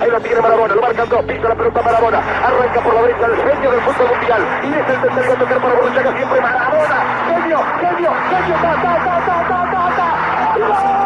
Ahí lo tiene Marabona, lo marcan dos, pisa la pelota Marabona, arranca por la derecha el genio del fútbol mundial. Y es el tercer a tocar para Borruchaga, siempre Marabona. Genio, genio, genio, ta, ta, ta, ta, ta, ta.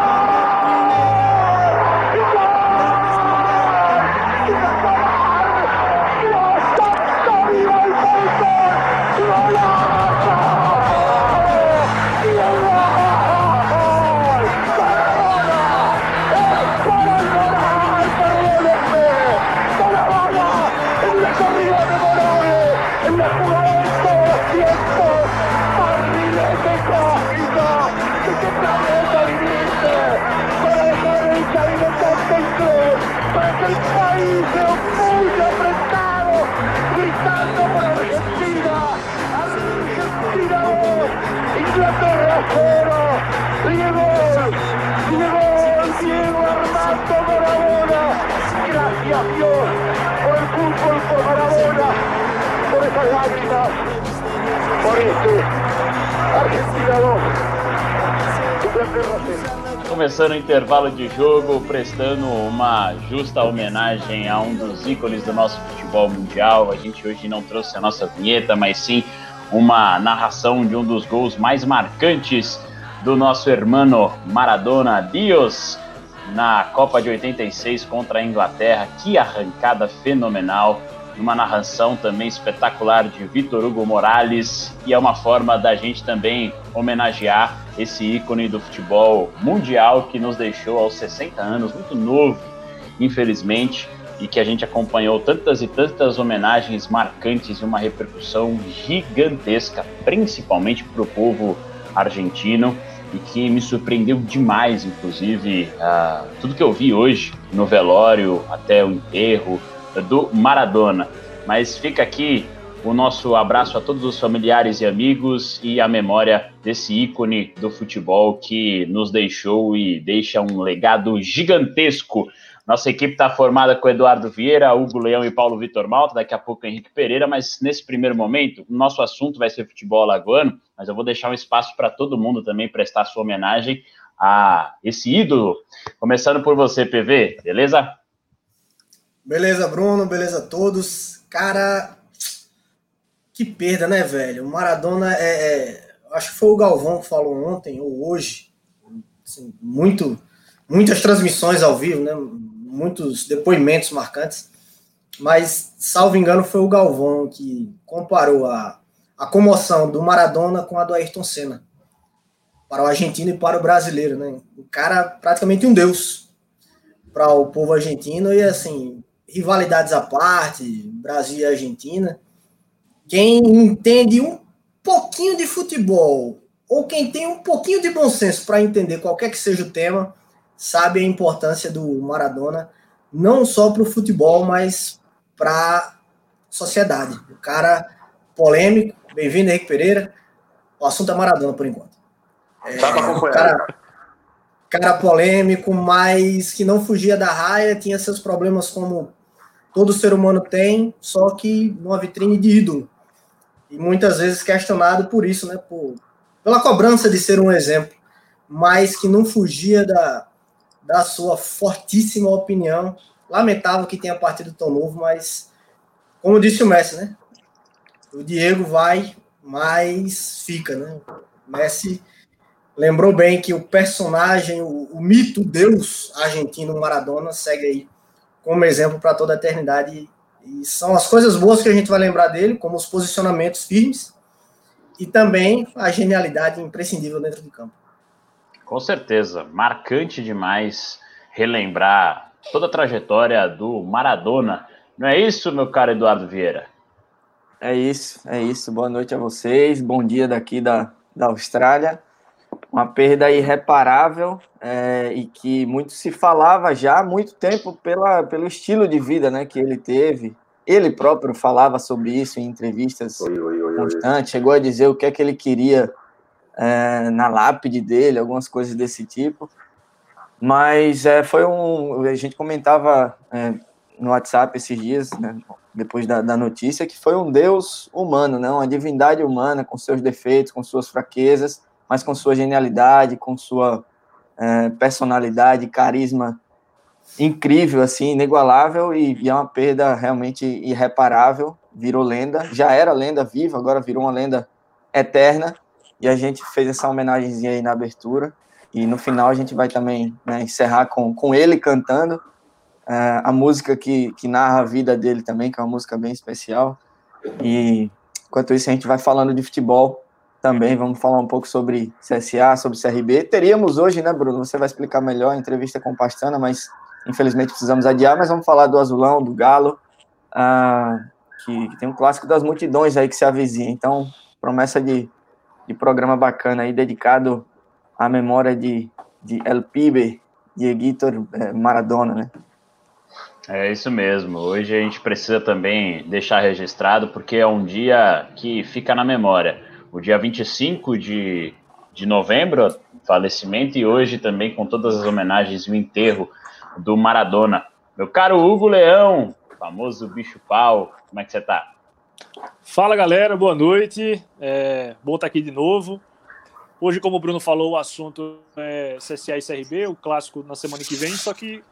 Começando o intervalo de jogo, prestando uma justa homenagem a um dos ícones do nosso futebol mundial. A gente hoje não trouxe a nossa vinheta, mas sim uma narração de um dos gols mais marcantes do nosso hermano Maradona Dios na Copa de 86 contra a Inglaterra. Que arrancada fenomenal! Uma narração também espetacular de Vitor Hugo Morales, e é uma forma da gente também homenagear esse ícone do futebol mundial que nos deixou aos 60 anos, muito novo, infelizmente, e que a gente acompanhou tantas e tantas homenagens marcantes e uma repercussão gigantesca, principalmente para o povo argentino, e que me surpreendeu demais, inclusive, uh, tudo que eu vi hoje no velório até o enterro, do Maradona. Mas fica aqui o nosso abraço a todos os familiares e amigos e a memória desse ícone do futebol que nos deixou e deixa um legado gigantesco. Nossa equipe está formada com Eduardo Vieira, Hugo Leão e Paulo Vitor Malta, daqui a pouco Henrique Pereira, mas nesse primeiro momento, o nosso assunto vai ser futebol alagoano, mas eu vou deixar um espaço para todo mundo também prestar sua homenagem a esse ídolo. Começando por você, PV, beleza? Beleza, Bruno, beleza a todos. Cara, que perda, né, velho? O Maradona é, é, Acho que foi o Galvão que falou ontem ou hoje. Assim, muito, muitas transmissões ao vivo, né? Muitos depoimentos marcantes. Mas, salvo engano, foi o Galvão que comparou a, a comoção do Maradona com a do Ayrton Senna. Para o argentino e para o brasileiro, né? O cara praticamente um deus para o povo argentino e assim rivalidades à parte, Brasil e Argentina, quem entende um pouquinho de futebol ou quem tem um pouquinho de bom senso para entender qualquer que seja o tema, sabe a importância do Maradona, não só para o futebol, mas para a sociedade. O cara polêmico, bem-vindo, Henrique Pereira. O assunto é Maradona por enquanto. É, Dá para acompanhar. Cara, cara polêmico, mas que não fugia da raia, tinha seus problemas como todo ser humano tem, só que numa vitrine de ídolo. E muitas vezes questionado por isso, né? Por, pela cobrança de ser um exemplo, mas que não fugia da, da sua fortíssima opinião. Lamentável que tenha partido tão novo, mas como disse o Messi, né? O Diego vai, mas fica, né? O Messi lembrou bem que o personagem, o, o mito Deus argentino Maradona segue aí como exemplo para toda a eternidade. E são as coisas boas que a gente vai lembrar dele, como os posicionamentos firmes e também a genialidade imprescindível dentro de campo. Com certeza, marcante demais relembrar toda a trajetória do Maradona. Não é isso, meu caro Eduardo Vieira? É isso, é isso. Boa noite a vocês. Bom dia daqui da, da Austrália uma perda irreparável é, e que muito se falava já há muito tempo pela, pelo estilo de vida né, que ele teve. Ele próprio falava sobre isso em entrevistas oi, oi, oi, constantes, chegou a dizer o que é que ele queria é, na lápide dele, algumas coisas desse tipo. Mas é, foi um. A gente comentava é, no WhatsApp esses dias, né, depois da, da, notícia, que foi um Deus humano, né, uma divindade humana, com seus defeitos, com suas fraquezas, mas com sua genialidade, com sua é, personalidade, carisma incrível, assim, inigualável e, é uma perda realmente irreparável. Virou lenda, já era lenda viva, agora virou uma lenda eterna. E a gente fez essa homenagemzinha aí na abertura. E no final a gente vai também né, encerrar com, com ele cantando uh, a música que, que narra a vida dele também, que é uma música bem especial. E enquanto isso a gente vai falando de futebol também, vamos falar um pouco sobre CSA, sobre CRB. Teríamos hoje, né, Bruno? Você vai explicar melhor a entrevista com o Pastana, mas infelizmente precisamos adiar, mas vamos falar do Azulão, do Galo, uh, que, que, tem um clássico das multidões aí que se avizinha. Então, promessa de, de programa bacana aí, dedicado à memória de, de El Pibe, Dieguito eh, Maradona, né? É isso mesmo. Hoje a gente precisa também deixar registrado, porque é um dia que fica na memória. O dia 25 de, de novembro, falecimento, e hoje também com todas as homenagens o enterro do Maradona. Meu caro Hugo Leão, famoso bicho pau, como é que você tá? Fala galera, boa noite. É, bom estar aqui de novo. Hoje, como o Bruno falou, o assunto é CSA e CRB, o clássico na semana que vem, só que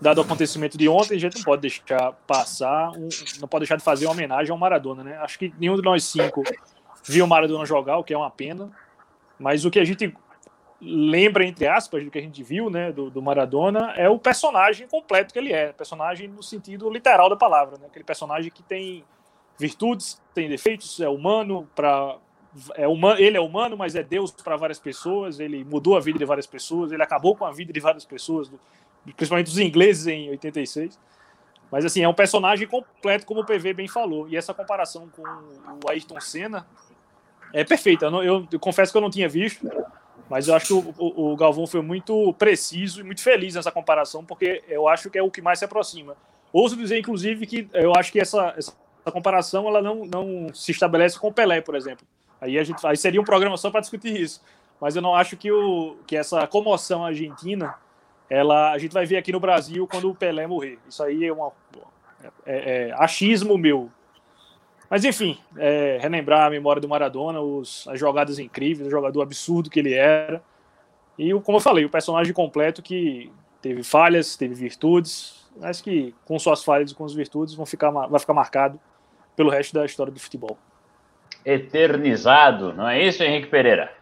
dado o acontecimento de ontem, a gente não pode deixar passar, um, não pode deixar de fazer uma homenagem ao Maradona, né? Acho que nenhum de nós cinco viu o Maradona jogar, o que é uma pena, mas o que a gente lembra, entre aspas, do que a gente viu, né, do, do Maradona, é o personagem completo que ele é, personagem no sentido literal da palavra, né? Aquele personagem que tem virtudes, tem defeitos, é humano para é humano, ele é humano, mas é Deus para várias pessoas. Ele mudou a vida de várias pessoas, ele acabou com a vida de várias pessoas, principalmente os ingleses em 86. Mas assim, é um personagem completo, como o PV bem falou. E essa comparação com o Ayrton Senna é perfeita. Eu, eu, eu confesso que eu não tinha visto, mas eu acho que o, o, o, Galvão foi muito preciso e muito feliz nessa comparação, porque eu acho que é o que mais se aproxima. Ouso dizer, inclusive, que eu acho que essa, essa comparação ela não, não se estabelece com o Pelé, por exemplo. Aí, a gente, aí seria um programa só para discutir isso. Mas eu não acho que, o, que essa comoção argentina ela, a gente vai ver aqui no Brasil quando o Pelé morrer. Isso aí é, uma, é, é achismo meu. Mas enfim, é, relembrar a memória do Maradona, os, as jogadas incríveis, o jogador absurdo que ele era. E, como eu falei, o personagem completo que teve falhas, teve virtudes, mas que com suas falhas e com as virtudes vão ficar, vai ficar marcado pelo resto da história do futebol. Eternizado, não é isso, Henrique Pereira?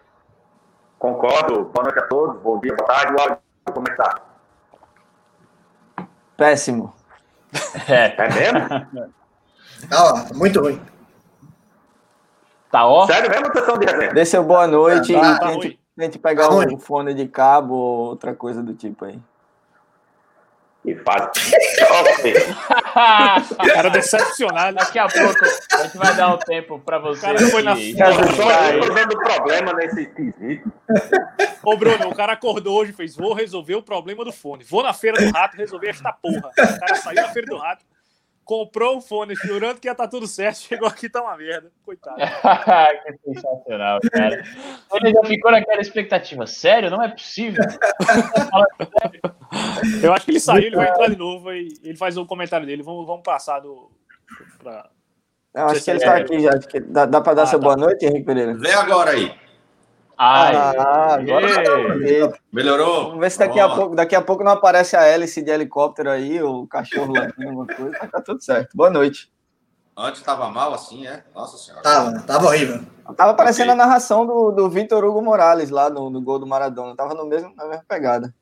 Concordo. Boa noite a todos, bom dia, boa tarde. Como é que tá? Péssimo. É, é mesmo? Tá ó, muito ruim. Tá ó? Sério mesmo, sessão de resenha? Dê seu boa noite tá, e tá tente, tente pegar tá um fone de cabo ou outra coisa do tipo aí. Que fase. cara decepcionado. Daqui a pouco a gente vai dar um tempo para você. O cara foi na Tô dando problema nesse quesito. Ô, Bruno, o cara acordou hoje e fez: vou resolver o problema do fone. Vou na feira do rato resolver esta porra. O cara saiu da feira do rato comprou o fone jurando que ia estar tá tudo certo, chegou aqui tá uma merda. Coitado. que sensacional, cara. Ele já ficou naquela expectativa. Sério? Não é possível. Eu acho que ele saiu, ele vai entrar de novo e ele faz o um comentário dele. Vamos, vamos passar do. Pra... Eu acho que ele está aqui já. Dá, dá para dar ah, seu tá. boa noite, Henrique Pereira? Vem agora aí. Ah, agora tá Melhorou? Vamos ver se daqui a, pouco, daqui a pouco não aparece a hélice de helicóptero aí, o cachorro lá, alguma coisa. Tá tudo certo. Boa noite. Antes estava mal assim, é? Nossa senhora. Tava, tava horrível. Tava parecendo okay. a narração do, do Vitor Hugo Morales lá no, no gol do Maradona. Tava no mesmo, na mesma pegada.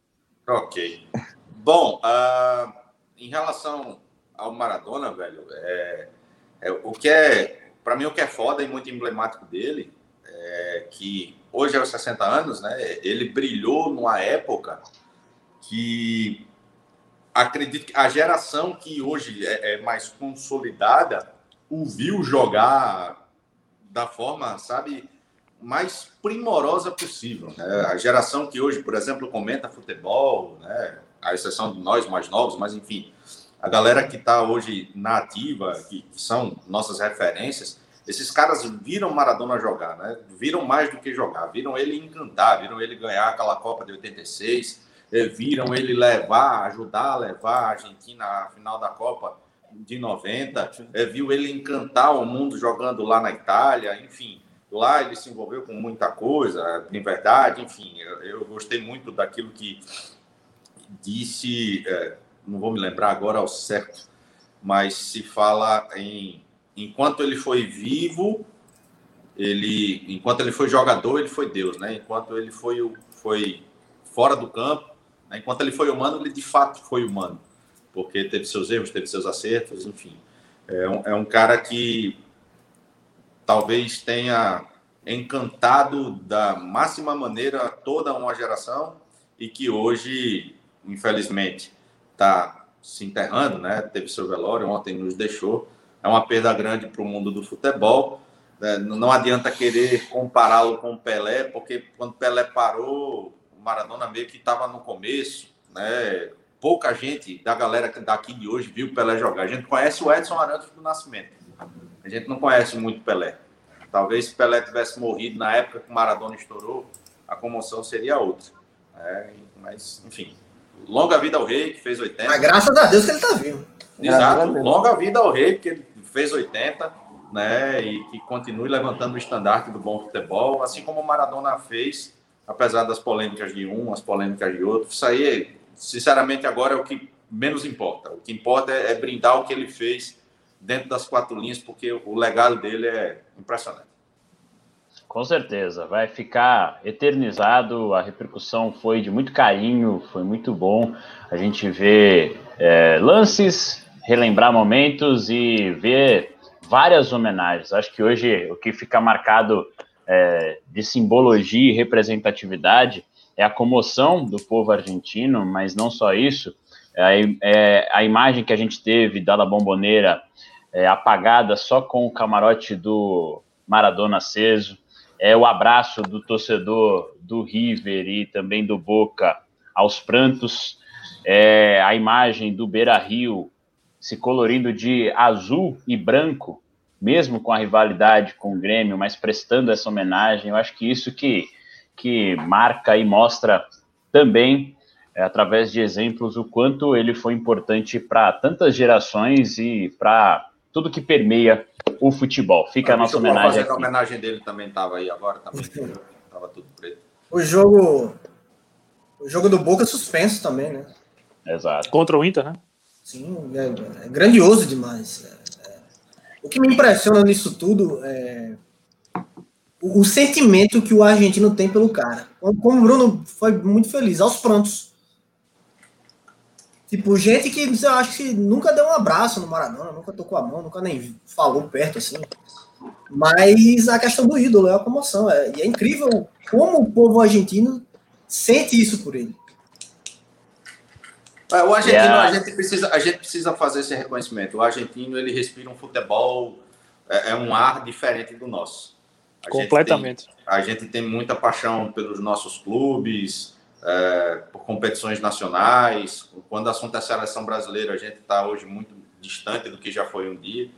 Ok. Bom, uh, em relação ao Maradona, velho, é, é o que é, para mim, o que é foda e muito emblemático dele é que hoje, aos 60 anos, né, ele brilhou numa época que acredito que a geração que hoje é, é mais consolidada o viu jogar da forma, sabe, mais primorosa possível. Né? A geração que hoje, por exemplo, comenta futebol, né? a exceção de nós mais novos, mas enfim, a galera que está hoje na ativa, que, são nossas referências, esses caras viram Maradona jogar, né? Viram mais do que jogar, viram ele encantar, viram ele ganhar aquela Copa de 86, eh, viram ele levar, ajudar a levar a Argentina à final da Copa de 90, eh, viu ele encantar o mundo jogando lá na Itália, enfim. Lá ele se envolveu com muita coisa, em verdade, enfim, eu, gostei muito daquilo que disse é, não vou me lembrar agora ao certo, mas se fala em enquanto ele foi vivo, ele enquanto ele foi jogador, ele foi Deus, né? Enquanto ele foi foi fora do campo, né? enquanto ele foi humano, ele de fato foi humano, porque teve seus erros, teve seus acertos, enfim. É um, é um cara que talvez tenha encantado da máxima maneira toda uma geração e que hoje, infelizmente, está se enterrando, né? Teve seu velório, ontem nos deixou. É uma perda grande para o mundo do futebol. Né? Não adianta querer compará-lo com o Pelé, porque quando Pelé parou, o Maradona meio que estava no começo, né? Pouca gente da galera daqui de hoje viu o Pelé jogar. A gente conhece o Edson Arantes do Nascimento. A gente não conhece muito Pelé. Talvez se Pelé tivesse morrido na época que o Maradona estourou, a comoção seria outra. É, mas, enfim, longa vida ao rei, que fez 80. Mas graças a Deus que ele está vivo. Exato, longa vida ao rei, que ele fez 80, né? E que continue levantando o estandarte do bom futebol, assim como o Maradona fez, apesar das polêmicas de um, as polêmicas de outro. Isso aí, sinceramente, agora é o que menos importa. O que importa é, é brindar o que ele fez dentro das quatro linhas, porque o legado dele é impressionante. Com certeza, vai ficar eternizado. A repercussão foi de muito carinho, foi muito bom. A gente vê é, lances, relembrar momentos e ver várias homenagens. Acho que hoje o que fica marcado é, de simbologia e representatividade é a comoção do povo argentino, mas não só isso. É, é a imagem que a gente teve da La Bomboneira é, apagada só com o camarote do Maradona aceso, é o abraço do torcedor do River e também do Boca aos prantos, é a imagem do Beira Rio se colorindo de azul e branco, mesmo com a rivalidade com o Grêmio, mas prestando essa homenagem. Eu acho que isso que, que marca e mostra também, é, através de exemplos, o quanto ele foi importante para tantas gerações e para tudo que permeia o futebol. Fica a, a nossa homenagem. Aqui. A homenagem dele também estava aí agora, também estava tudo preto. O jogo, o jogo do Boca é suspenso também, né? Exato. Contra o Inter, né? Sim, é, é grandioso demais. É, é. o que me impressiona nisso tudo é o, o, sentimento que o argentino tem pelo cara. Como o Bruno foi muito feliz, aos prontos. Tipo, gente que eu acho que nunca deu um abraço no Maradona, nunca tocou a mão, nunca nem falou perto assim. Mas a questão do ídolo é a comoção. É, e é incrível como o povo argentino sente isso por ele. É, o argentino, yeah. a, gente precisa, a gente precisa fazer esse reconhecimento. O argentino, ele respira um futebol, é, é um ar diferente do nosso. A Completamente. Gente tem, a gente tem muita paixão pelos nossos clubes, é, por competições nacionais. Quando o assunto é a seleção brasileira, a gente está hoje muito distante do que já foi um dia.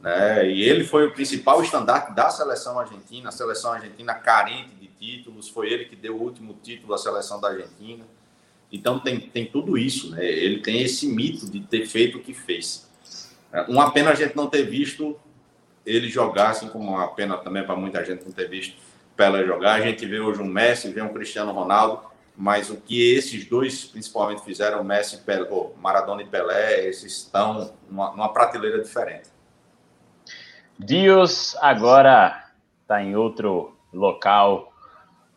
Né? E ele foi o principal estandarte da seleção argentina, a seleção argentina carente de títulos, foi ele que deu o último título à seleção da Argentina. Então tem, tem tudo isso, né? ele tem esse mito de ter feito o que fez. É, uma pena a gente não ter visto ele jogar, assim como uma pena também para muita gente não ter visto Pelé jogar. A gente vê hoje um Messi, vê um Cristiano Ronaldo, mas o que esses dois principalmente fizeram, Messi, Pelé, oh, Maradona e Pelé, esses estão numa, numa prateleira diferente. Dios agora está em outro local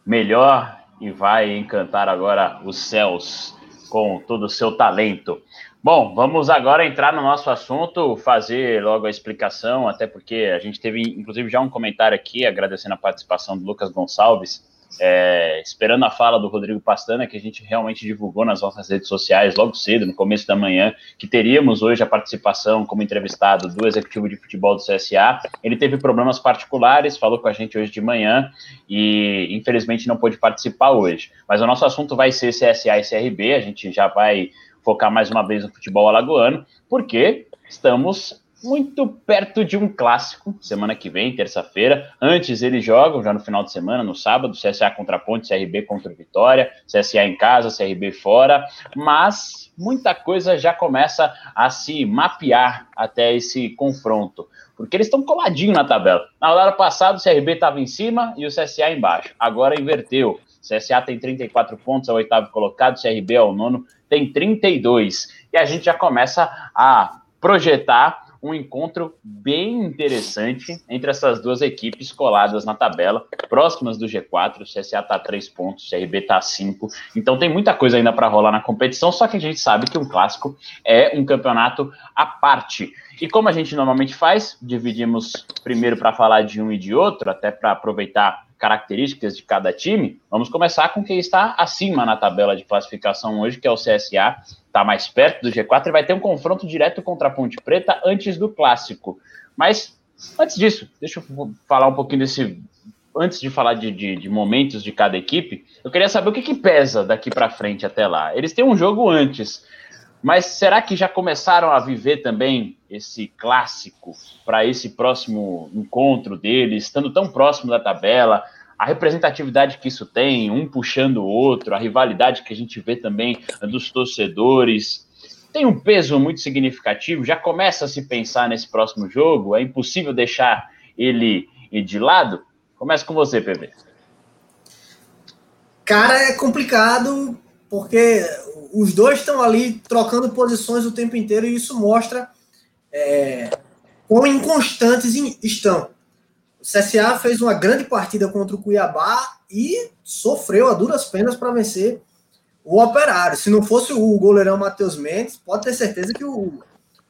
melhor e vai encantar agora os céus com todo o seu talento. Bom, vamos agora entrar no nosso assunto, fazer logo a explicação, até porque a gente teve, inclusive, já um comentário aqui, agradecendo a participação do Lucas Gonçalves, é, esperando a fala do Rodrigo Pastana, que a gente realmente divulgou nas nossas redes sociais logo cedo, no começo da manhã, que teríamos hoje a participação como entrevistado do executivo de futebol do CSA. Ele teve problemas particulares, falou com a gente hoje de manhã e infelizmente não pôde participar hoje. Mas o nosso assunto vai ser CSA e CRB, a gente já vai focar mais uma vez no futebol alagoano, porque estamos muito perto de um clássico, semana que vem, terça-feira. Antes eles jogam, já no final de semana, no sábado, CSA contra Ponte, CRB contra Vitória, CSA em casa, CRB fora, mas muita coisa já começa a se mapear até esse confronto, porque eles estão coladinhos na tabela. Na hora passada o CRB estava em cima e o CSA embaixo, agora inverteu. CSA tem 34 pontos, é o oitavo colocado, CRB é o nono, tem 32. E a gente já começa a projetar um encontro bem interessante entre essas duas equipes coladas na tabela, próximas do G4. O CSA está a 3 pontos, o CRB está a 5. Então tem muita coisa ainda para rolar na competição, só que a gente sabe que um clássico é um campeonato à parte. E como a gente normalmente faz, dividimos primeiro para falar de um e de outro, até para aproveitar características de cada time. Vamos começar com quem está acima na tabela de classificação hoje, que é o CSA, está mais perto do G4 e vai ter um confronto direto contra a Ponte Preta antes do clássico. Mas antes disso, deixa eu falar um pouquinho desse. Antes de falar de, de, de momentos de cada equipe, eu queria saber o que, que pesa daqui para frente até lá. Eles têm um jogo antes, mas será que já começaram a viver também esse clássico para esse próximo encontro deles, estando tão próximo da tabela? A representatividade que isso tem, um puxando o outro, a rivalidade que a gente vê também dos torcedores, tem um peso muito significativo. Já começa a se pensar nesse próximo jogo, é impossível deixar ele de lado. Começa com você, PV. Cara, é complicado porque os dois estão ali trocando posições o tempo inteiro e isso mostra é, quão inconstantes estão. O CSA fez uma grande partida contra o Cuiabá e sofreu a duras penas para vencer o Operário. Se não fosse o goleirão Matheus Mendes, pode ter certeza que o,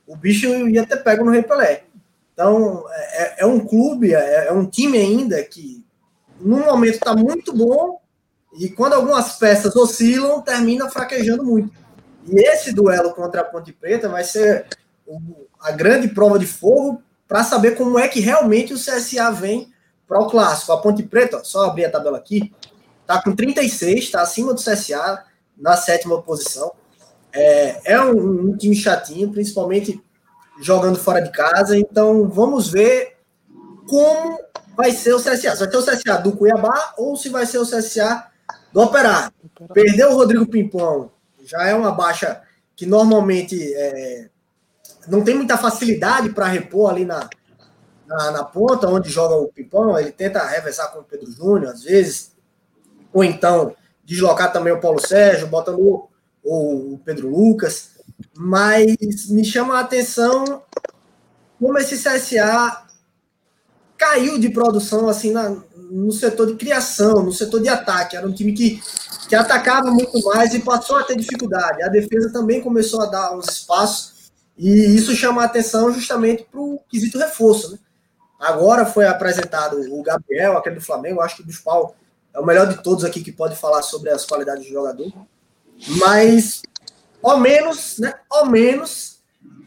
o bicho ia ter pego no Rei Pelé. Então, é, é um clube, é, é, um time ainda que, no momento, está muito bom e quando algumas peças oscilam, termina fraquejando muito. E esse duelo contra a Ponte Preta vai ser a grande prova de fogo para saber como é que realmente o CSA vem para o clássico. A Ponte Preta, ó, só abrir a tabela aqui, está com 36, está acima do CSA, na sétima posição. É, é um, um, time chatinho, principalmente jogando fora de casa. Então vamos ver como vai ser o CSA. Se vai ser o CSA do Cuiabá ou se vai ser o CSA do Operário. Perdeu o Rodrigo Pimpão, já é uma baixa que normalmente é, não tem muita facilidade para repor ali na, na, na, ponta, onde joga o Pipão. Ele tenta revezar com o Pedro Júnior, às vezes, ou então deslocar também o Paulo Sérgio, botando o, o Pedro Lucas. Mas me chama a atenção como esse CSA caiu de produção assim na, no setor de criação, no setor de ataque. Era um time que, que atacava muito mais e passou a ter dificuldade. A defesa também começou a dar uns espaços e isso chama a atenção justamente para o quesito reforço. Né? Agora foi apresentado o Gabriel, aquele do Flamengo, acho que o Bispal é o melhor de todos aqui que pode falar sobre as qualidades do jogador. Mas, ao menos, né? Ao menos,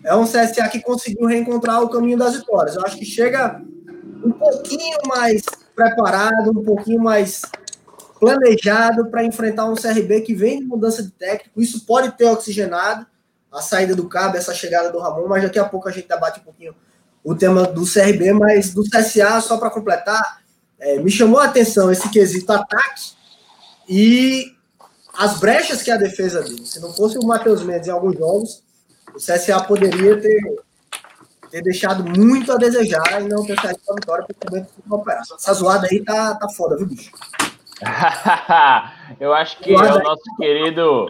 é um CSA que conseguiu reencontrar o caminho das vitórias. Eu acho que chega um pouquinho mais preparado, um pouquinho mais planejado para enfrentar um CRB que vem de mudança de técnico. Isso pode ter oxigenado a saída do Cabo, essa chegada do Ramon, mas daqui a pouco a gente debate um pouquinho o tema do CRB, mas do CSA, só para completar, é, me chamou a atenção esse quesito ataque e as brechas que a defesa deu. Se não fosse o Matheus Mendes em alguns jogos, o CSA poderia ter, ter deixado muito a desejar e não ter saído com a vitória. Essa zoada aí tá, tá foda, viu, bicho? Eu acho que é o nosso querido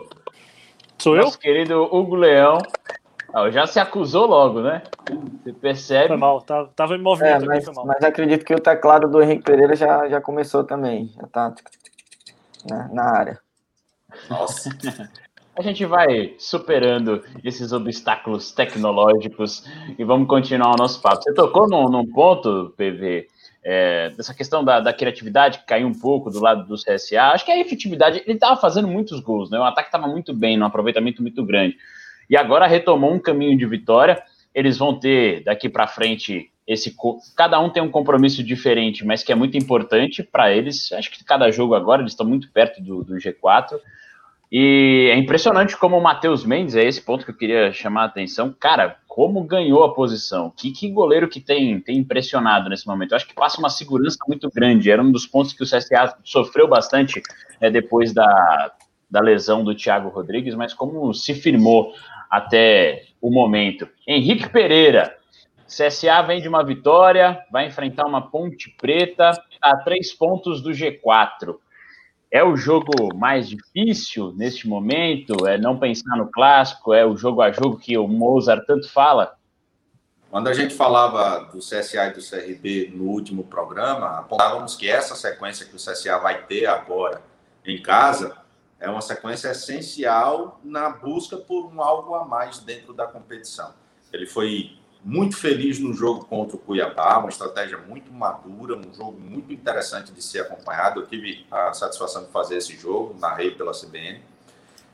Sou eu? Nosso querido Hugo Leão. Ah, já se acusou logo, né? Você percebe. Foi mal, tava, tava em movimento é, mas, aqui, mas acredito que o teclado do Henrique Pereira já, já começou também. Já tá né, na área. Nossa. A gente vai superando esses obstáculos tecnológicos e vamos continuar o nosso papo. Você tocou num, num ponto, PV, é, dessa questão da, da, criatividade que caiu um pouco do lado do CSA. Acho que a efetividade, ele estava fazendo muitos gols, né? O ataque estava muito bem, num aproveitamento muito grande. E agora retomou um caminho de vitória. Eles vão ter daqui para frente esse. Cada um tem um compromisso diferente, mas que é muito importante para eles. Acho que cada jogo agora eles estão muito perto do, do G4. E é impressionante como o Matheus Mendes, é esse ponto que eu queria chamar a atenção. Cara, como ganhou a posição. Que, que goleiro que tem, tem impressionado nesse momento. Eu acho que passa uma segurança muito grande. Era um dos pontos que o CSA sofreu bastante é, depois da, da lesão do Thiago Rodrigues, mas como se firmou até o momento. Henrique Pereira. CSA vem de uma vitória, vai enfrentar uma Ponte Preta a três pontos do G4. É o jogo mais difícil neste momento? É não pensar no clássico? É o jogo a jogo que o Mozart tanto fala? Quando a gente falava do CSA e do CRB no último programa, apontávamos que essa sequência que o CSA vai ter agora em casa é uma sequência essencial na busca por um algo a mais dentro da competição. Ele foi muito feliz no jogo contra o Cuiabá, uma estratégia muito madura, um jogo muito interessante de ser acompanhado. Eu tive a satisfação de fazer esse jogo, narrei pela CBN.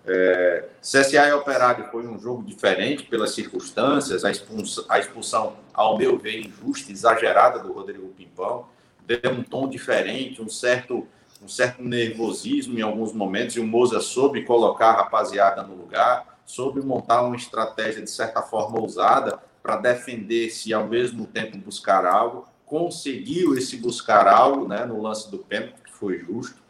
É, CSA e Operário foi um jogo diferente pelas circunstâncias, a expulsão, a expulsão, ao meu ver, injusta, exagerada do Rodrigo Pimpão, deu um tom diferente, um certo, um certo nervosismo em alguns momentos, e o Moza soube colocar a rapaziada no lugar, soube montar uma estratégia de certa forma ousada para defender-se e ao mesmo tempo buscar algo, conseguiu esse buscar algo né, no lance do pênalti, que foi justo,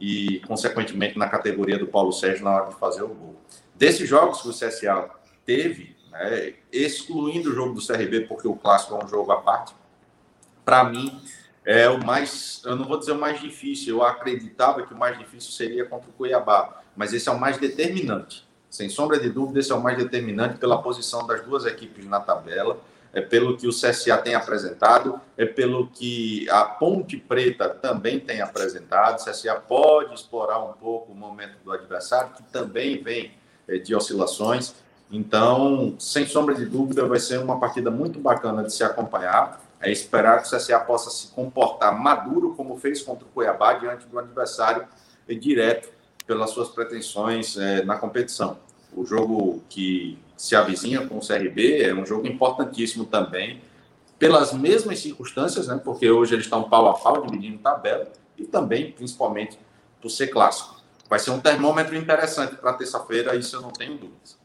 e, consequentemente, na categoria do Paulo Sérgio na hora de fazer o gol. Desses jogos que o CSA teve, né, excluindo o jogo do CRB, porque o clássico é um jogo à parte, para mim é o mais, eu não vou dizer o mais difícil, eu acreditava que o mais difícil seria contra o Cuiabá, mas esse é o mais determinante. Sem sombra de dúvida, esse é o mais determinante pela posição das duas equipes na tabela é pelo que o CSA tem apresentado, é pelo que a Ponte Preta também tem apresentado. O CSA pode explorar um pouco o momento do adversário, que também vem é, de oscilações. Então, sem sombra de dúvida, vai ser uma partida muito bacana de se acompanhar. É esperar que o CSA possa se comportar maduro, como fez contra o Cuiabá, diante do adversário direto pelas suas pretensões é, na competição. O jogo que se avizinha com o CRB, é um jogo importantíssimo também, pelas mesmas circunstâncias, né? Porque hoje eles estão pau a pau, dividindo tabela, e também, principalmente, por ser clássico. Vai ser um termômetro interessante para terça-feira, isso eu não tenho dúvidas.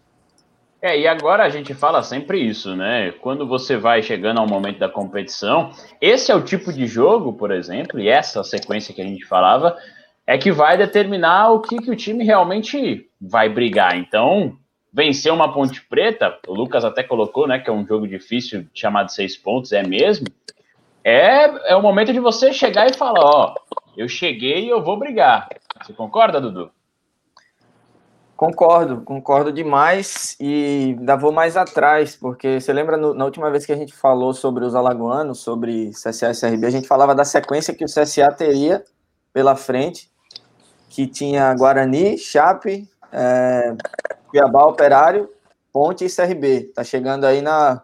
É, e agora a gente fala sempre isso, né? Quando você vai chegando ao momento da competição, esse é o tipo de jogo, por exemplo, e essa sequência que a gente falava, é que vai determinar o que, que o time realmente vai brigar. Então, vencer uma Ponte Preta, o Lucas até colocou, né, que é um jogo difícil, chamado seis pontos, é mesmo. É, é o momento de você chegar e falar, ó, eu cheguei e eu vou brigar. Você concorda, Dudu? Concordo, concordo demais e ainda vou mais atrás, porque você lembra no, na última vez que a gente falou sobre os alagoanos, sobre CSA e CRB, a gente falava da sequência que o CSA teria pela frente, que tinha Guarani, Chape, é, Cuiabá, Operário, Ponte e CRB. Tá chegando aí na,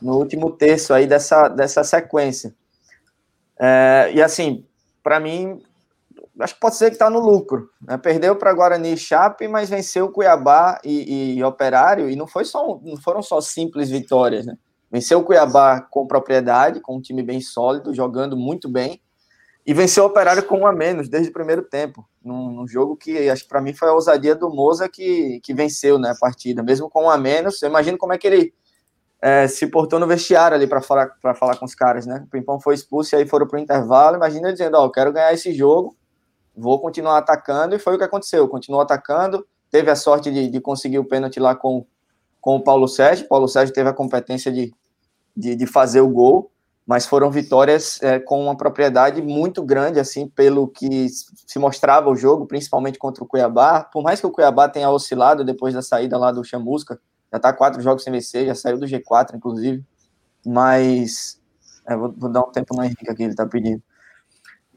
no último terço aí dessa, dessa sequência. É, e assim, para mim, acho que pode ser que tá no lucro. Né? Perdeu para Guarani e Chape, mas venceu Cuiabá e, e, Operário, e não, foi só, não foram só simples vitórias, né? Venceu Cuiabá com propriedade, com um time bem sólido, jogando muito bem, e venceu o Operário com um a menos desde o primeiro tempo, num, num jogo que acho que para mim foi a ousadia do Moza que, que venceu né, a partida, mesmo com um a menos. Eu imagino como é que ele é, se portou no vestiário ali para falar, falar com os caras, né? O Pimpão foi expulso e aí foram para o intervalo. Imagina ele dizendo: Ó, oh, quero ganhar esse jogo, vou continuar atacando, e foi o que aconteceu. Continuou atacando, teve a sorte de, de conseguir o pênalti lá com, com o Paulo Sérgio. Paulo Sérgio teve a competência de, de, de fazer o gol mas foram vitórias é, com uma propriedade muito grande, assim, pelo que se mostrava o jogo, principalmente contra o Cuiabá. Por mais que o Cuiabá tenha oscilado depois da saída lá do Chamusca, já está quatro jogos sem vencer, já saiu do G4, inclusive. Mas. É, vou, vou, dar um tempo no Henrique aqui, ele está pedindo.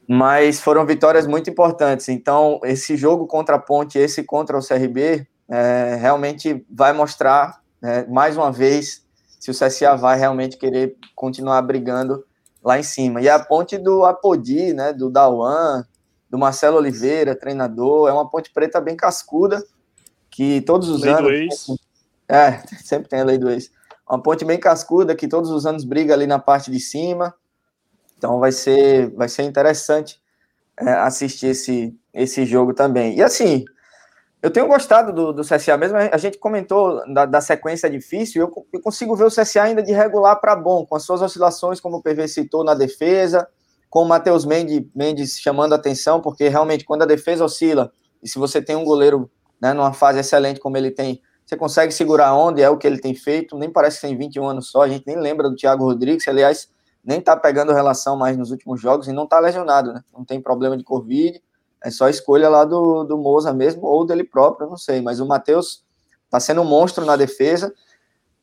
Mas foram vitórias muito importantes. Então, esse jogo contra a Ponte, esse contra o CRB, é, realmente vai mostrar, é, mais uma vez, se o CSA vai realmente querer continuar brigando lá em cima. E a ponte do Apodi, né, do Dawan, do Marcelo Oliveira, treinador, é uma ponte preta bem cascuda, que todos os lei anos... Do ex. É, sempre tem a lei do ex. Uma ponte bem cascuda, que todos os anos briga ali na parte de cima. Então vai ser, vai ser interessante é, assistir esse, esse jogo também. E assim, eu tenho gostado do, do CSA mesmo. A gente comentou da, da sequência difícil. Eu, eu, consigo ver o CSA ainda de regular para bom, com as suas oscilações, como o PV citou na defesa, com o Matheus Mendes, Mendes chamando atenção, porque realmente quando a defesa oscila, e se você tem um goleiro né, numa fase excelente como ele tem, você consegue segurar onde é o que ele tem feito. Nem parece que tem 21 anos só. A gente nem lembra do Thiago Rodrigues, aliás, nem está pegando relação mais nos últimos jogos e não está lesionado, né? Não tem problema de Covid É só escolha lá do, do Moza mesmo ou dele próprio, não sei. Mas o Matheus tá sendo um monstro na defesa.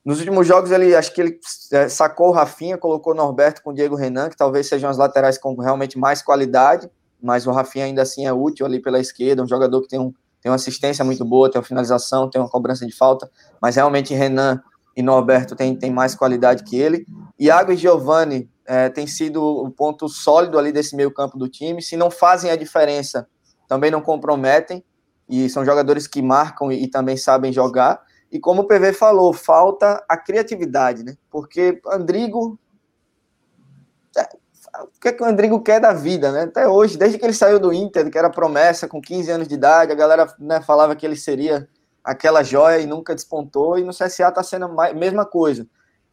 Nos últimos jogos, ele acho que ele é, sacou o Rafinha, colocou o Norberto com o Diego Renan, que talvez sejam as laterais com realmente mais qualidade, mas o Rafinha ainda assim é útil ali pela esquerda, um jogador que tem, um, tem uma assistência muito boa, tem uma finalização, tem uma cobrança de falta, mas realmente Renan e Norberto tem, tem mais qualidade que ele. Iago e Giovani é, tem sido o ponto sólido ali desse meio campo do time. Se não fazem a diferença, também não comprometem. E são jogadores que marcam e, e também sabem jogar. E como o PV falou, falta a criatividade, né? Porque Andrigo. É, o que, é que o Andrigo quer da vida, né? Até hoje, desde que ele saiu do Inter, que era promessa, com 15 anos de idade, a galera né, falava que ele seria aquela joia e nunca despontou. E no CSA está sendo a mesma coisa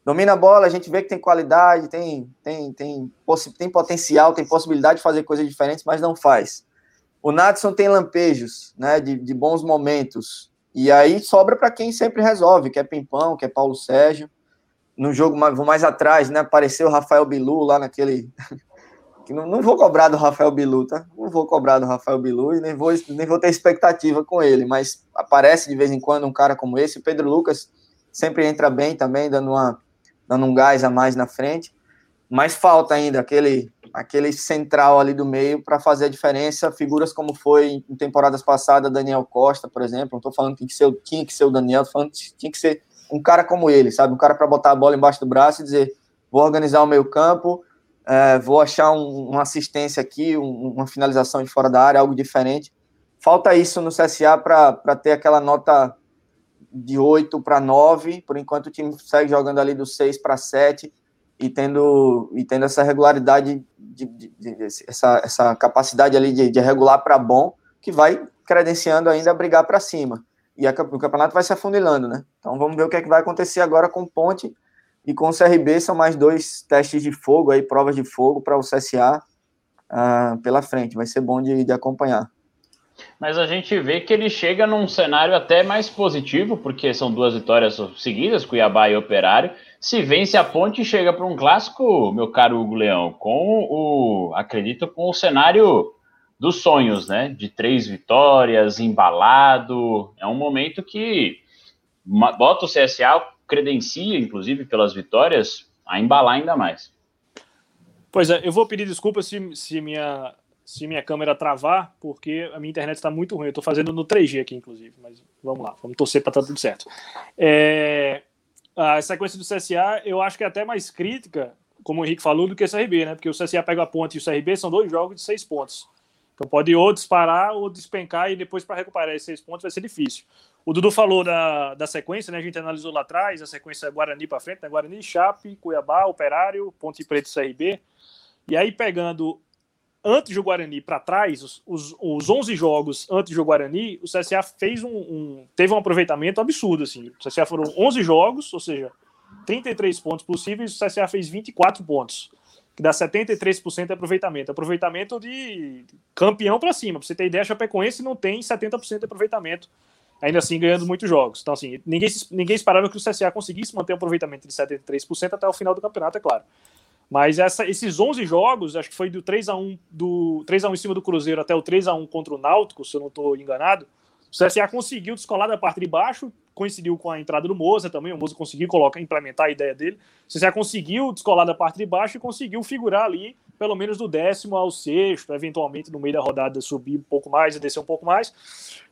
domina a bola, a gente vê que tem qualidade, tem, tem, tem, tem potencial, tem possibilidade de fazer coisas diferentes, mas não faz. O Natson tem lampejos, né, de, de bons momentos, e aí sobra para quem sempre resolve, que é Pimpão, que é Paulo Sérgio. No jogo mais, mais atrás, né, apareceu o Rafael Bilu lá naquele... que não, não vou cobrar do Rafael Bilu, tá? Não vou cobrar do Rafael Bilu e nem vou, nem vou ter expectativa com ele, mas aparece de vez em quando um cara como esse. O Pedro Lucas sempre entra bem também, dando uma dando um gás a mais na frente, mas falta ainda aquele aquele central ali do meio para fazer a diferença. Figuras como foi em temporadas passadas, Daniel Costa, por exemplo. Não estou falando que tinha que, ser, tinha que ser o Daniel, estou falando que tinha que ser um cara como ele, sabe? Um cara para botar a bola embaixo do braço e dizer: vou organizar o meio campo, é, vou achar um, uma assistência aqui, um, uma finalização de fora da área, algo diferente. Falta isso no CSA para ter aquela nota de 8 para 9, por enquanto o time segue jogando ali do 6 para 7 e tendo, e tendo essa regularidade, de, de, de essa, essa capacidade ali de, regular para bom, que vai credenciando ainda a brigar para cima. E a, o campeonato vai se afunilando, né? Então vamos ver o que, é que vai acontecer agora com o Ponte e com o CRB. São mais dois testes de fogo, aí, provas de fogo para o CSA uh, ah, pela frente. Vai ser bom de acompanhar. Mas a gente vê que ele chega num cenário até mais positivo, porque são duas vitórias seguidas, Cuiabá e Operário. Se vence a ponte, chega para um clássico, meu caro Hugo Leão, com o, acredito, com o cenário dos sonhos, né? De três vitórias, embalado. É um momento que bota o CSA, credencia, inclusive, pelas vitórias, a embalar ainda mais. Pois é, eu vou pedir desculpa se, se minha se minha câmera travar, porque a minha internet está muito ruim. Eu estou fazendo no 3G aqui, inclusive, mas vamos lá, vamos torcer para estar tá tudo certo. É, a sequência do CSA, eu acho que é até mais crítica, como o Henrique falou, do que o CRB, né? Porque o CSA pega a ponte e o CRB são dois jogos de seis pontos. Então pode ou disparar ou despencar e depois para recuperar esses seis pontos vai ser difícil. O Dudu falou da, da sequência, né? A gente analisou lá atrás, a sequência Guarani para frente, né? Guarani, Chape, Cuiabá, Operário, Ponte Preta e CRB. E aí, pegando antes do Guarani para trás, os, os, os 11 jogos antes do Guarani, o CSA fez um, um, teve um aproveitamento absurdo. Assim. O CSA foram 11 jogos, ou seja, 33 pontos possíveis, o CSA fez 24 pontos, que dá 73% de aproveitamento. Aproveitamento de campeão para cima. Para você ter ideia, a Chapecoense não tem 70% de aproveitamento, ainda assim ganhando muitos jogos. Então, assim, ninguém, ninguém esperava que o CSA conseguisse manter um aproveitamento de 73% até o final do campeonato, é claro. Mas essa, esses 11 jogos, acho que foi do 3 a 1 do 3 a 1 em cima do Cruzeiro até o 3 a 1 contra o Náutico, se eu não estou enganado. O CSA conseguiu descolar da parte de baixo, coincidiu com a entrada do Moza também, o Moza conseguiu colocar, implementar a ideia dele. O CSA conseguiu descolar da parte de baixo e conseguiu figurar ali, pelo menos do décimo ao sexto, eventualmente no meio da rodada subir um pouco mais e descer um pouco mais,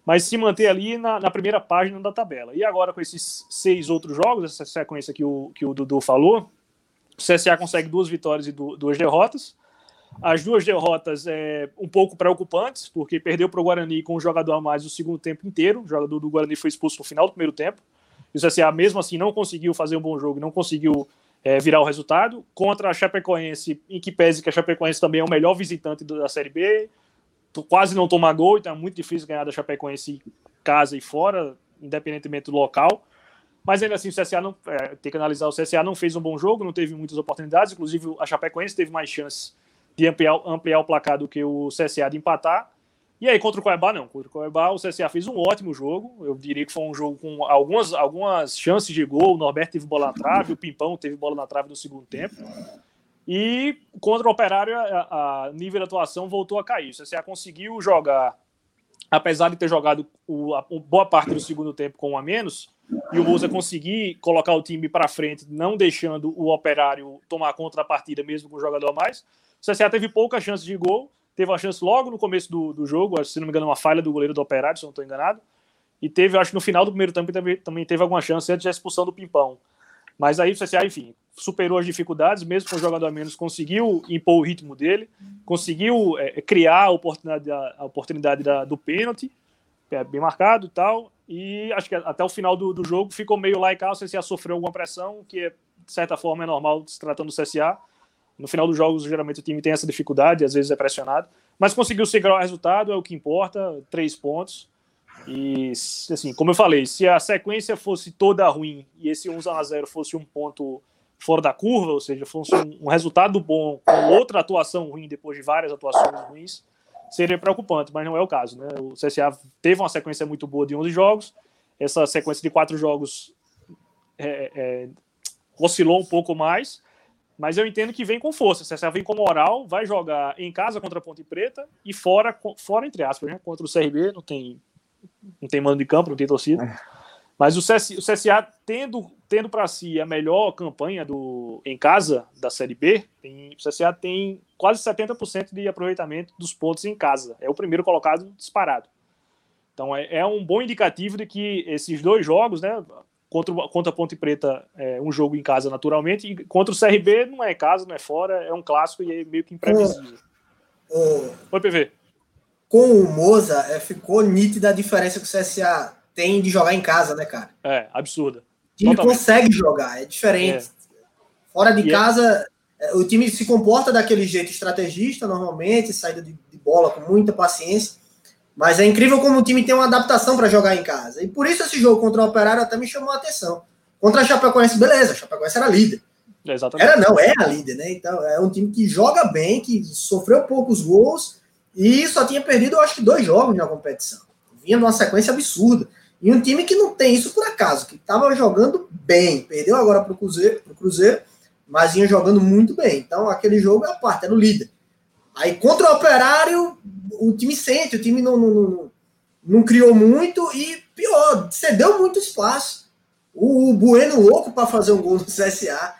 mas se manter ali na, na primeira página da tabela. E agora com esses seis outros jogos, essa sequência que o, que o Dudu falou, o CSA consegue duas vitórias e duas derrotas. As duas derrotas é um pouco preocupantes, porque perdeu para o Guarani com um jogador a mais o segundo tempo inteiro. O jogador do Guarani foi expulso no final do primeiro tempo. E o CSA, mesmo assim, não conseguiu fazer um bom jogo, não conseguiu é, virar o resultado. Contra a Chapecoense, em que pese que a Chapecoense também é o melhor visitante da Série B, quase não toma gol, então é muito difícil ganhar da Chapecoense casa e fora, independentemente do local. Mas ainda assim, o CSA não. É, tem que analisar, o CSA não fez um bom jogo, não teve muitas oportunidades. Inclusive, a Chapecoense teve mais chances de ampliar, ampliar o placar do que o CSA de empatar. E aí, contra o Cuiabá, não. Contra o Cuiabá, o CSA fez um ótimo jogo. Eu diria que foi um jogo com algumas, algumas chances de gol. O Norberto teve bola na trave, o Pimpão teve bola na trave no segundo tempo. E contra o Operário, a, a nível de atuação voltou a cair. O CSA conseguiu jogar, apesar de ter jogado o, a, boa parte do segundo tempo com um a menos, e o Moza conseguir colocar o time para frente, não deixando o Operário tomar conta da partida, mesmo com um jogador a mais. O CSA teve poucas chances de gol, teve uma chance logo no começo do, do jogo, se não me engano, uma falha do goleiro do Operário, se não estou enganado. E teve, acho que no final do primeiro tempo também, também teve alguma chance antes da expulsão do Pimpão. Mas aí o CSA, enfim, superou as dificuldades, mesmo com o jogador a menos, conseguiu impor o ritmo dele, conseguiu é, criar a oportunidade, a oportunidade da, do pênalti, é, bem marcado e tal. E acho que até o final do, do jogo ficou meio lá e cá, o CSA sofreu alguma pressão, que de certa forma é normal se tratando do CSA. No final dos jogos, geralmente o time tem essa dificuldade, às vezes é pressionado, mas conseguiu segurar o resultado, é o que importa, três pontos. E, assim, como eu falei, se a sequência fosse toda ruim e esse 1 a 0 fosse um ponto fora da curva, ou seja, fosse um, um resultado bom com outra atuação ruim depois de várias atuações ruins, seria preocupante, mas não é o caso. Né? O CSA teve uma sequência muito boa de 11 jogos, essa sequência de quatro jogos é, é, oscilou um pouco mais, mas eu entendo que vem com força. O CSA vem com moral, vai jogar em casa contra a Ponte Preta e fora, fora entre aspas, né? contra o CRB, não tem não tem mano de campo, não tem torcida. É. Mas o CSA, o CSA tendo, tendo para si a melhor campanha do, em casa da Série B, tem, o CSA tem quase 70% de aproveitamento dos pontos em casa. É o primeiro colocado disparado. Então é, é um bom indicativo de que esses dois jogos, né, contra, contra a Ponte Preta é um jogo em casa naturalmente, e contra o CRB não é em casa, não é fora, é um clássico e é meio que imprevisível. Oi, PV com o Moza, é, ficou nítida a diferença que o CSA tem de jogar em casa, né, cara? É, absurda. O time Totalmente. consegue jogar, é diferente. É. Fora de e é- casa, é... o time se comporta daquele jeito estrategista, normalmente, saída de, de bola com muita paciência. Mas é incrível como o time tem uma adaptação para jogar em casa. E por isso esse jogo contra o Operário até me chamou a atenção. Contra a Chapecoense, beleza, a Chapecoense era líder. Exatamente. Era não, é a líder, né? Então é um time que joga bem, que sofreu poucos gols e só tinha perdido, eu acho que, dois jogos na competição. Vinha numa sequência absurda. E um time que não tem isso por acaso, que estava jogando bem. Perdeu agora para o Cruzeiro, Cruzeiro, mas vinha jogando muito bem. Então, aquele jogo é a parte, era o líder. Aí, contra o Operário, o time sente, o time não, não, não, não criou muito e, pior, cedeu muito espaço. O, o Bueno louco para fazer um gol no CSA.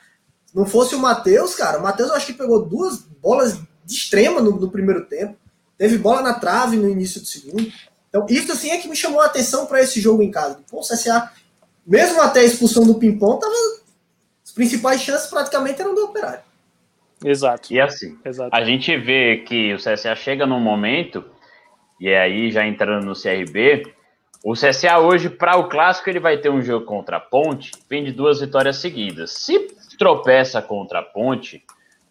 Se não fosse o Matheus, cara, o Matheus eu acho que pegou duas bolas de extrema no, no primeiro tempo. Teve bola na trave no início do segundo. Então, isso assim é que me chamou a atenção para esse jogo em casa. Pô, o CSA, mesmo até a expulsão do Pimpão, tava, as principais chances praticamente eram do Operário. Exato. E assim, Exato. a gente vê que o CSA chega num momento, e é aí já entrando no CRB, o CSA hoje, para o clássico, ele vai ter um jogo contra a Ponte, vem de duas vitórias seguidas. Se tropeça contra a Ponte,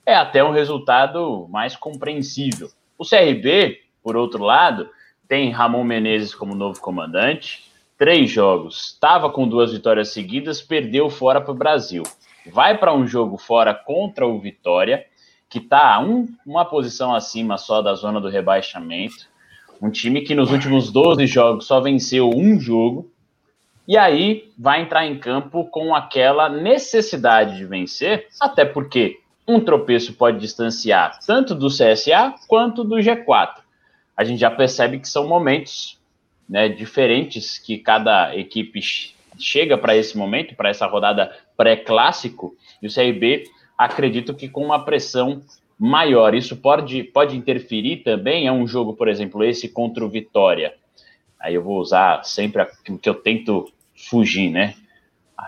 é até um resultado mais compreensível. O CRB, por outro lado, tem Ramon Menezes como novo comandante, três jogos, estava com duas vitórias seguidas, perdeu fora para o Brasil. Vai para um jogo fora contra o Vitória, que está um, uma posição acima só da zona do rebaixamento. Um time que nos últimos 12 jogos só venceu um jogo. E aí vai entrar em campo com aquela necessidade de vencer, até porque um tropeço pode distanciar tanto do CSA quanto do G4. A gente já percebe que são momentos né, diferentes que cada equipe chega para esse momento, para essa rodada pré-clássico, e o CRB acredito que com uma pressão maior. Isso pode, pode interferir também. É um jogo, por exemplo, esse contra o Vitória. Aí eu vou usar sempre o que eu tento fugir, né?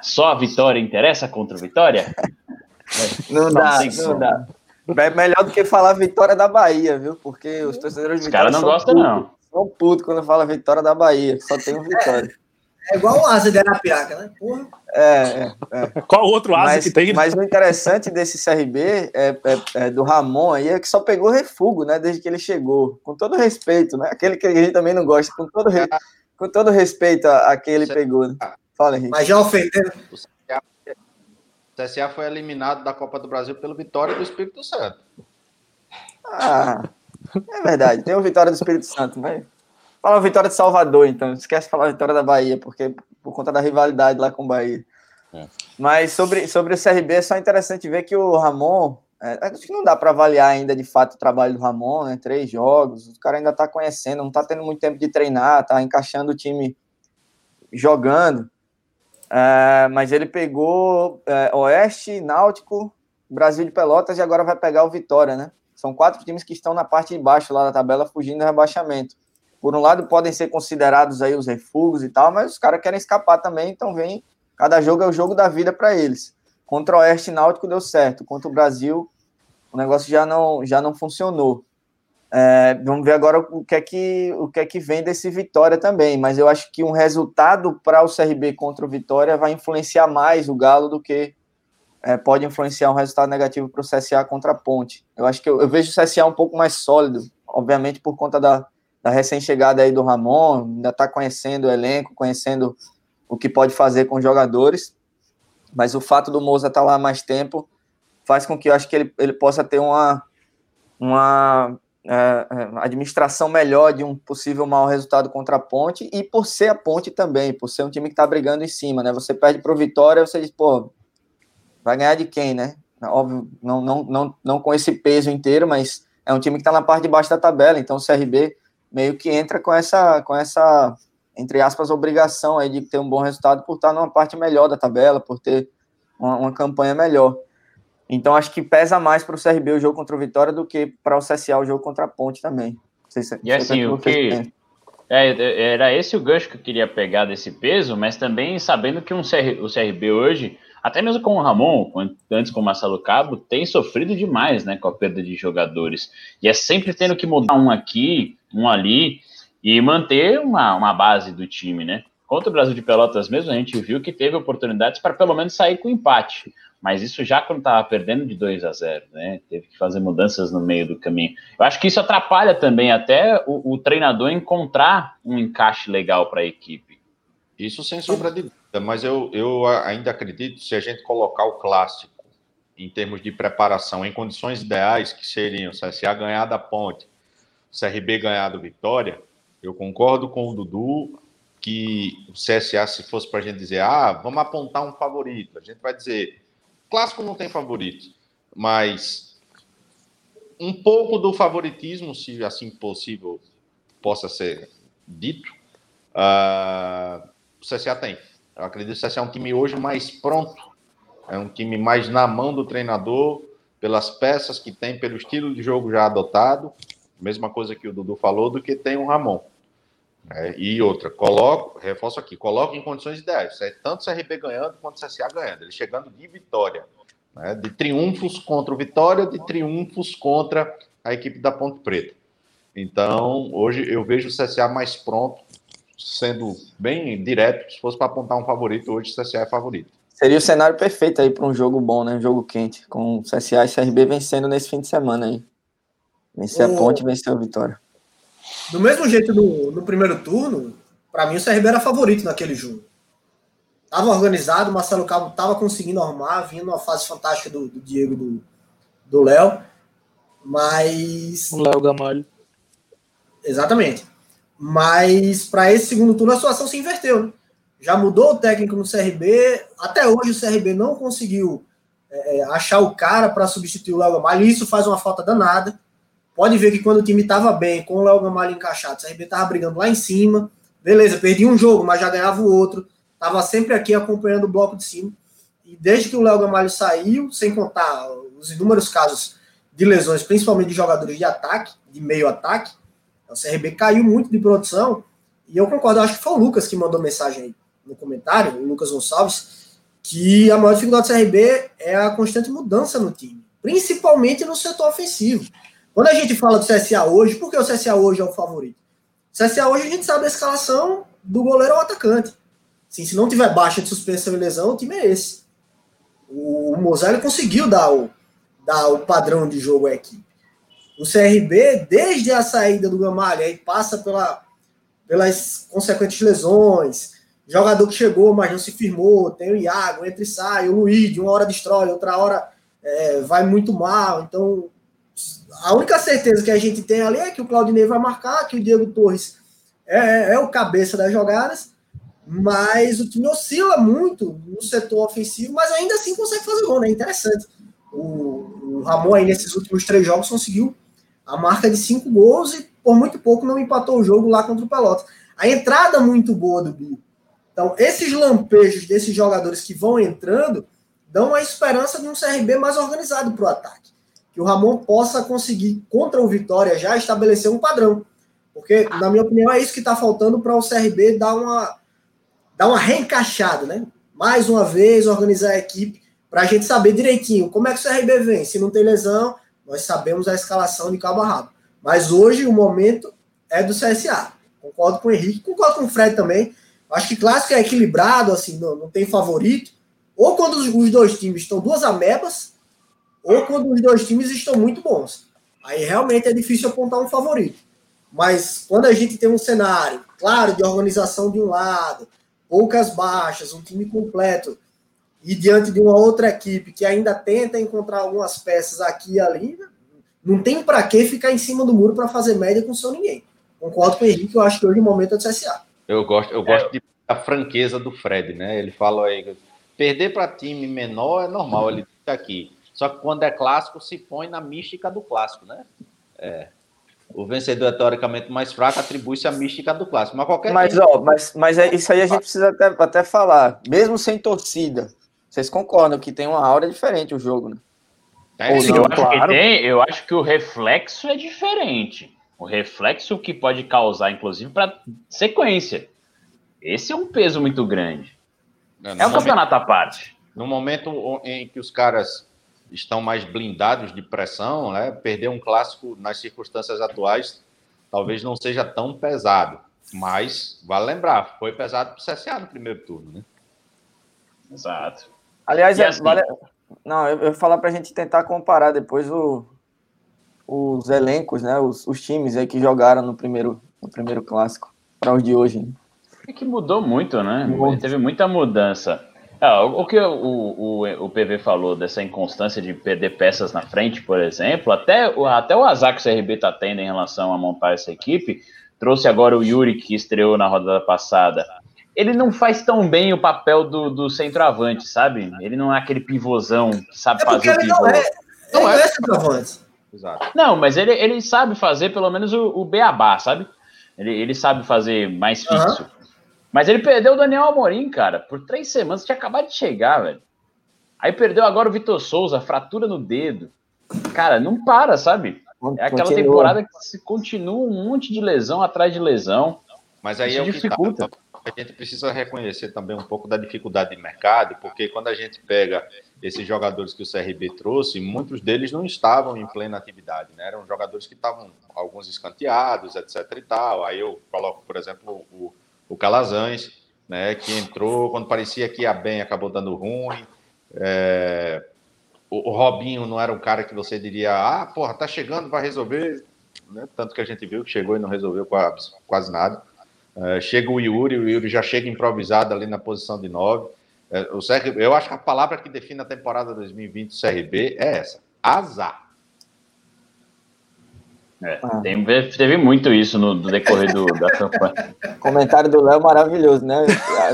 Só a vitória interessa contra o Vitória? Não, dá, não dá. É melhor do que falar vitória da Bahia, viu? Porque os torcedores de Vitória. Os caras não gostam, não. São putos quando fala vitória da Bahia, só tem um vitória. É, é igual o asa de Arapiraca, né? Porra. É, é, é. Qual outro asa mas, que tem? Mas o interessante desse CRB é, é, é, do Ramon aí é que só pegou refugo, né? Desde que ele chegou. Com todo respeito, né? Aquele que a gente também não gosta, com todo, re... com todo respeito a, a que ele pegou. Né? Fala, Henrique. Mas já ofendendo. O CSA foi eliminado da Copa do Brasil pelo Vitória do Espírito Santo. Ah, é verdade. Tem o Vitória do Espírito Santo, mas. Fala a Vitória de Salvador, então. Esquece de falar a Vitória da Bahia, porque por conta da rivalidade lá com o Bahia. É. Mas sobre, sobre o CRB, é só interessante ver que o Ramon É, acho que não dá para avaliar ainda de fato o trabalho do Ramon, né? Três jogos, o cara ainda está conhecendo, não está tendo muito tempo de treinar, está encaixando o time jogando. É, mas ele pegou é, Oeste, Náutico, Brasil de Pelotas e agora vai pegar o Vitória, né? São quatro times que estão na parte de baixo lá da tabela, fugindo do rebaixamento. Por um lado, podem ser considerados aí os refugos e tal, mas os caras querem escapar também, então vem. Cada jogo é o jogo da vida para eles. Contra o Oeste Náutico deu certo, contra o Brasil o negócio já não, já não funcionou. É, vamos ver agora o que, é que, o que é que vem desse Vitória também, mas eu acho que um resultado para o CRB contra o Vitória vai influenciar mais o Galo do que é, pode influenciar um resultado negativo para o CSA contra a Ponte. Eu acho que eu, eu, vejo o CSA um pouco mais sólido, obviamente por conta da, da recém-chegada aí do Ramon, ainda está conhecendo o elenco, conhecendo o que pode fazer com os jogadores, mas o fato do Moza estar tá lá mais tempo faz com que eu acho que ele, ele possa ter uma, uma é, é, administração melhor de um possível mau resultado contra a Ponte e por ser a Ponte também, por ser um time que está brigando em cima, né? Você perde para o Vitória, você diz, pô, vai ganhar de quem, né? Óbvio, não, não, não, não com esse peso inteiro, mas é um time que está na parte de baixo da tabela, então o CRB meio que entra com essa, com essa entre aspas, obrigação aí de ter um bom resultado por estar numa parte melhor da tabela, por ter uma, uma campanha melhor. Então acho que pesa mais para o CRB o jogo contra o Vitória do que para o CSA o jogo contra a Ponte também. Se, e assim, o que. É, era esse o gancho que eu queria pegar desse peso, mas também sabendo que um CR, o CRB hoje, até mesmo com o Ramon, antes com o Marcelo Cabo, tem sofrido demais né, com a perda de jogadores. E é sempre tendo que mudar um aqui, um ali, e manter uma, uma base do time, né? Contra o Brasil de Pelotas mesmo, a gente viu que teve oportunidades para pelo menos sair com empate mas isso já quando estava perdendo de 2 a 0, né? Teve que fazer mudanças no meio do caminho. Eu acho que isso atrapalha também até o, o treinador encontrar um encaixe legal para a equipe. Isso sem sombra de dúvida, mas eu, eu ainda acredito se a gente colocar o clássico em termos de preparação em condições ideais, que seriam o CSA ganhar da Ponte, o CRB ganhar do Vitória, eu concordo com o Dudu que o CSA, se fosse para a gente dizer, ah, vamos apontar um favorito, a gente vai dizer Clássico não tem favorito, mas um pouco do favoritismo, se assim possível possa ser dito, uh, o CSA tem. Eu acredito que o CSA é um time hoje mais pronto, é um time mais na mão do treinador, pelas peças que tem, pelo estilo de jogo já adotado, mesma coisa que o Dudu falou, do que tem o Ramon. É, e outra, coloco, reforço aqui, coloco em condições ideais. É tanto o CRB ganhando quanto o CSA ganhando. Ele chegando de vitória. Né, de triunfos contra o Vitória, de triunfos contra a equipe da Ponte Preta. Então, hoje eu vejo o CSA mais pronto, sendo bem direto. Se fosse para apontar um favorito, hoje o CSA é favorito. Seria o cenário perfeito aí para um jogo bom, né? Um jogo quente, com o CSA e CRB vencendo nesse fim de semana aí. Vencer a Ponte e vencer o Vitória. Do mesmo jeito no, no primeiro turno, para mim o CRB era favorito naquele jogo. Tava organizado, o Marcelo Cabo tava conseguindo arrumar, vindo uma fase fantástica do, do Diego do, do Léo. Mas. O Léo Gamalho. Exatamente. Mas para esse segundo turno a situação se inverteu. Né? Já mudou o técnico no CRB. Até hoje o CRB não conseguiu é, é achar o cara para substituir o Léo Gamalho. E isso faz uma falta danada. Pode ver que quando o time estava bem, com o Léo Gamalho encaixado, o CRB estava brigando lá em cima. Beleza, perdi um jogo, mas já ganhava o outro. Estava sempre aqui acompanhando o bloco de cima. E desde que o Léo Gamalho saiu, sem contar os inúmeros casos de lesões, principalmente de jogadores de ataque, de meio ataque, o CRB caiu muito de produção. E eu concordo, acho que foi o Lucas que mandou mensagem aí no comentário, o Lucas Gonçalves, que a maior dificuldade do CRB é a constante mudança no time, principalmente no setor ofensivo. Quando a gente fala do CSA hoje, por que o CSA hoje é o favorito? O CSA hoje a gente sabe a escalação do goleiro ao atacante. Sim, se não tiver baixa de suspensão e lesão, o time é esse. O, o Mozart conseguiu dar o, dar o padrão de jogo à equipe. O CRB, desde a saída do Gamalha, aí passa pela, pelas consequentes lesões, jogador que chegou, mas não se firmou, tem o Iago, entra e sai, o Luiz, uma hora destrói, outra hora é, vai muito mal. Então, a única certeza que a gente tem ali é que o Claudinei vai marcar, que o Diego Torres é, é, é o cabeça das jogadas, mas o time oscila muito no setor ofensivo, mas ainda assim consegue fazer gol, né? Interessante. O, o Ramon aí nesses últimos três jogos conseguiu a marca de cinco gols e por muito pouco não empatou o jogo lá contra o Pelotas. A entrada muito boa do Bill. Então, esses lampejos desses jogadores que vão entrando dão a esperança de um CRB mais organizado para o ataque. Que o Ramon possa conseguir, contra o Vitória, já estabelecer um padrão. Porque, na minha opinião, é isso que está faltando para o CRB dar uma, dar uma reencaixada, né? Mais uma vez, organizar a equipe para a gente saber direitinho como é que o CRB vem. Se não tem lesão, nós sabemos a escalação de cabo a rabo. Mas hoje o momento é do CSA. Concordo com o Henrique, concordo com o Fred também. Acho que clássico é equilibrado, assim, não, não tem favorito. Ou quando os, os dois times estão duas amebas, ou quando os dois times estão muito bons. Aí realmente é difícil apontar um favorito. Mas quando a gente tem um cenário, claro, de organização de um lado, poucas baixas, um time completo, e diante de uma outra equipe que ainda tenta encontrar algumas peças aqui e ali, não tem para que ficar em cima do muro para fazer média com seu ninguém. Concordo com o Henrique, eu acho que hoje o momento é do CSA. Eu gosto, eu gosto é. de, da franqueza do Fred, né? Ele fala aí, perder para time menor é normal, ele fica aqui. Só que quando é clássico, se põe na mística do clássico, né? É. O vencedor é teoricamente mais fraco, atribui-se a mística do clássico. Mas qualquer. Mas, ó, mas, mas é, isso aí a gente precisa até, até falar. Mesmo sem torcida, vocês concordam que tem uma aura diferente o jogo, né? É, sim, eu, acho que tem, eu acho que o reflexo é diferente. O reflexo que pode causar, inclusive, para sequência. Esse é um peso muito grande. É, é um momento, campeonato à parte. No momento em que os caras estão mais blindados de pressão, né? Perder um clássico nas circunstâncias atuais talvez não seja tão pesado. Mas, vale lembrar, foi pesado para o CSA no primeiro turno, né? Exato. Aliás, é, assim, vale... não, eu, eu falar para a gente tentar comparar depois o, os elencos, né? Os, os, times aí que jogaram no primeiro, no primeiro clássico para os de hoje. Né? É que mudou muito, né? Muito. Teve muita mudança. Ah, o que o, o, o PV falou dessa inconstância de perder peças na frente, por exemplo, até, até o azar que o CRB está tendo em relação a montar essa equipe, trouxe agora o Yuri, que estreou na rodada passada. Ele não faz tão bem o papel do, do centroavante, sabe? Ele não é aquele pivôzão que sabe é fazer o pivô. Não é, não é, é centroavante. Exato. Não, mas ele, ele sabe fazer pelo menos o, o beabá, sabe? Ele, ele sabe fazer mais fixo. Uhum. Mas ele perdeu o Daniel Amorim, cara, por três semanas, tinha acabado de chegar, velho. Aí perdeu agora o Vitor Souza, fratura no dedo. Cara, não para, sabe? É aquela Continua. temporada que se continua um monte de lesão atrás de lesão. Mas aí Isso é o dificulta. que tá. A gente precisa reconhecer também um pouco da dificuldade de mercado, porque quando a gente pega esses jogadores que o CRB trouxe, muitos deles não estavam em plena atividade, né? Eram jogadores que estavam alguns escanteados, etc e tal. Aí eu coloco, por exemplo, o o Calazans, né, que entrou quando parecia que ia bem, acabou dando ruim. É, o, o, Robinho não era um cara que você diria, ah, porra, tá chegando, vai resolver. Né? Tanto que a gente viu que chegou e não resolveu quase, quase nada. É, chega o Yuri, o Yuri já chega improvisado ali na posição de 9. É, o CRB, eu acho que a palavra que define a temporada 2020 do CRB é essa: azar. É, ah. tem, teve muito isso no, no decorrer do, da campanha. Comentário do Léo maravilhoso, né?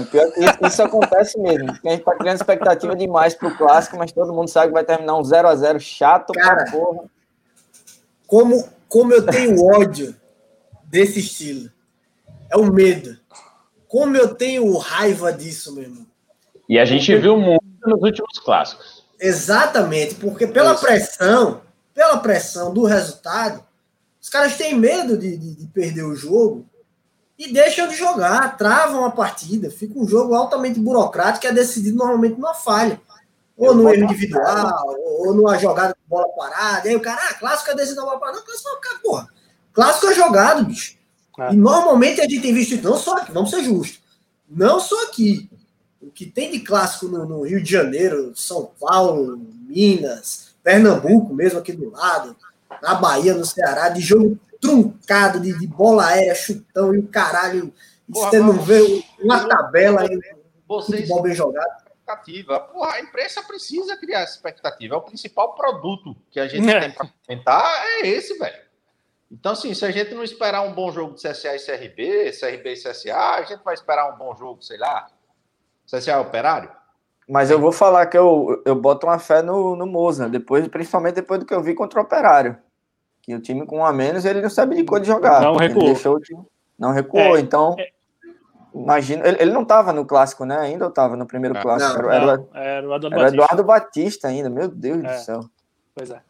Pior que isso, isso acontece mesmo. A gente tá criando expectativa demais pro clássico, mas todo mundo sabe que vai terminar um 0 a 0 chato Cara, pra porra. Como, como eu tenho ódio desse estilo. É o medo. Como eu tenho raiva disso, meu irmão. E a gente viu muito nos últimos clássicos. Exatamente, porque pela pressão, pela pressão do resultado, os caras têm medo de, de, de, perder o jogo e deixam de jogar, travam a partida. Fica um jogo altamente burocrático que é decidido normalmente numa falha. Ou no erro individual, ou numa jogada de bola parada. Aí o cara, ah, clássico é decidido na bola parada. Não, clássico é, porra. Clássico é jogado, bicho. É. E normalmente a gente tem visto, não só aqui, vamos ser justos, não só aqui. O que tem de clássico no, no Rio de Janeiro, São Paulo, Minas, Pernambuco mesmo aqui do lado, na Bahia, no Ceará, de jogo truncado, de, de bola aérea, chutão e o caralho. Você não vê uma tabela aí, vocês futebol bem jogado. Expectativa. Porra, a imprensa precisa criar expectativa. É o principal produto que a gente é. tem para tentar é esse, velho. Então, assim, se a gente não esperar um bom jogo de CSA e CRB, CRB e CSA, a gente vai esperar um bom jogo, sei lá, CSA Operário? Mas eu vou falar que eu, eu boto uma fé no, no Moza, depois, principalmente depois do que eu vi contra o Operário. Que o time com um a menos, ele não sabe de cor de jogar. Não recuou. Ele deixou o time, não recuou, É, então. é. Imagina, ele, ele não estava no clássico, né? Ainda eu estava no primeiro Não, clássico. não, era, era, Não, era o Eduardo era Batista. Eduardo Batista ainda, meu Deus É. do céu. Pois é.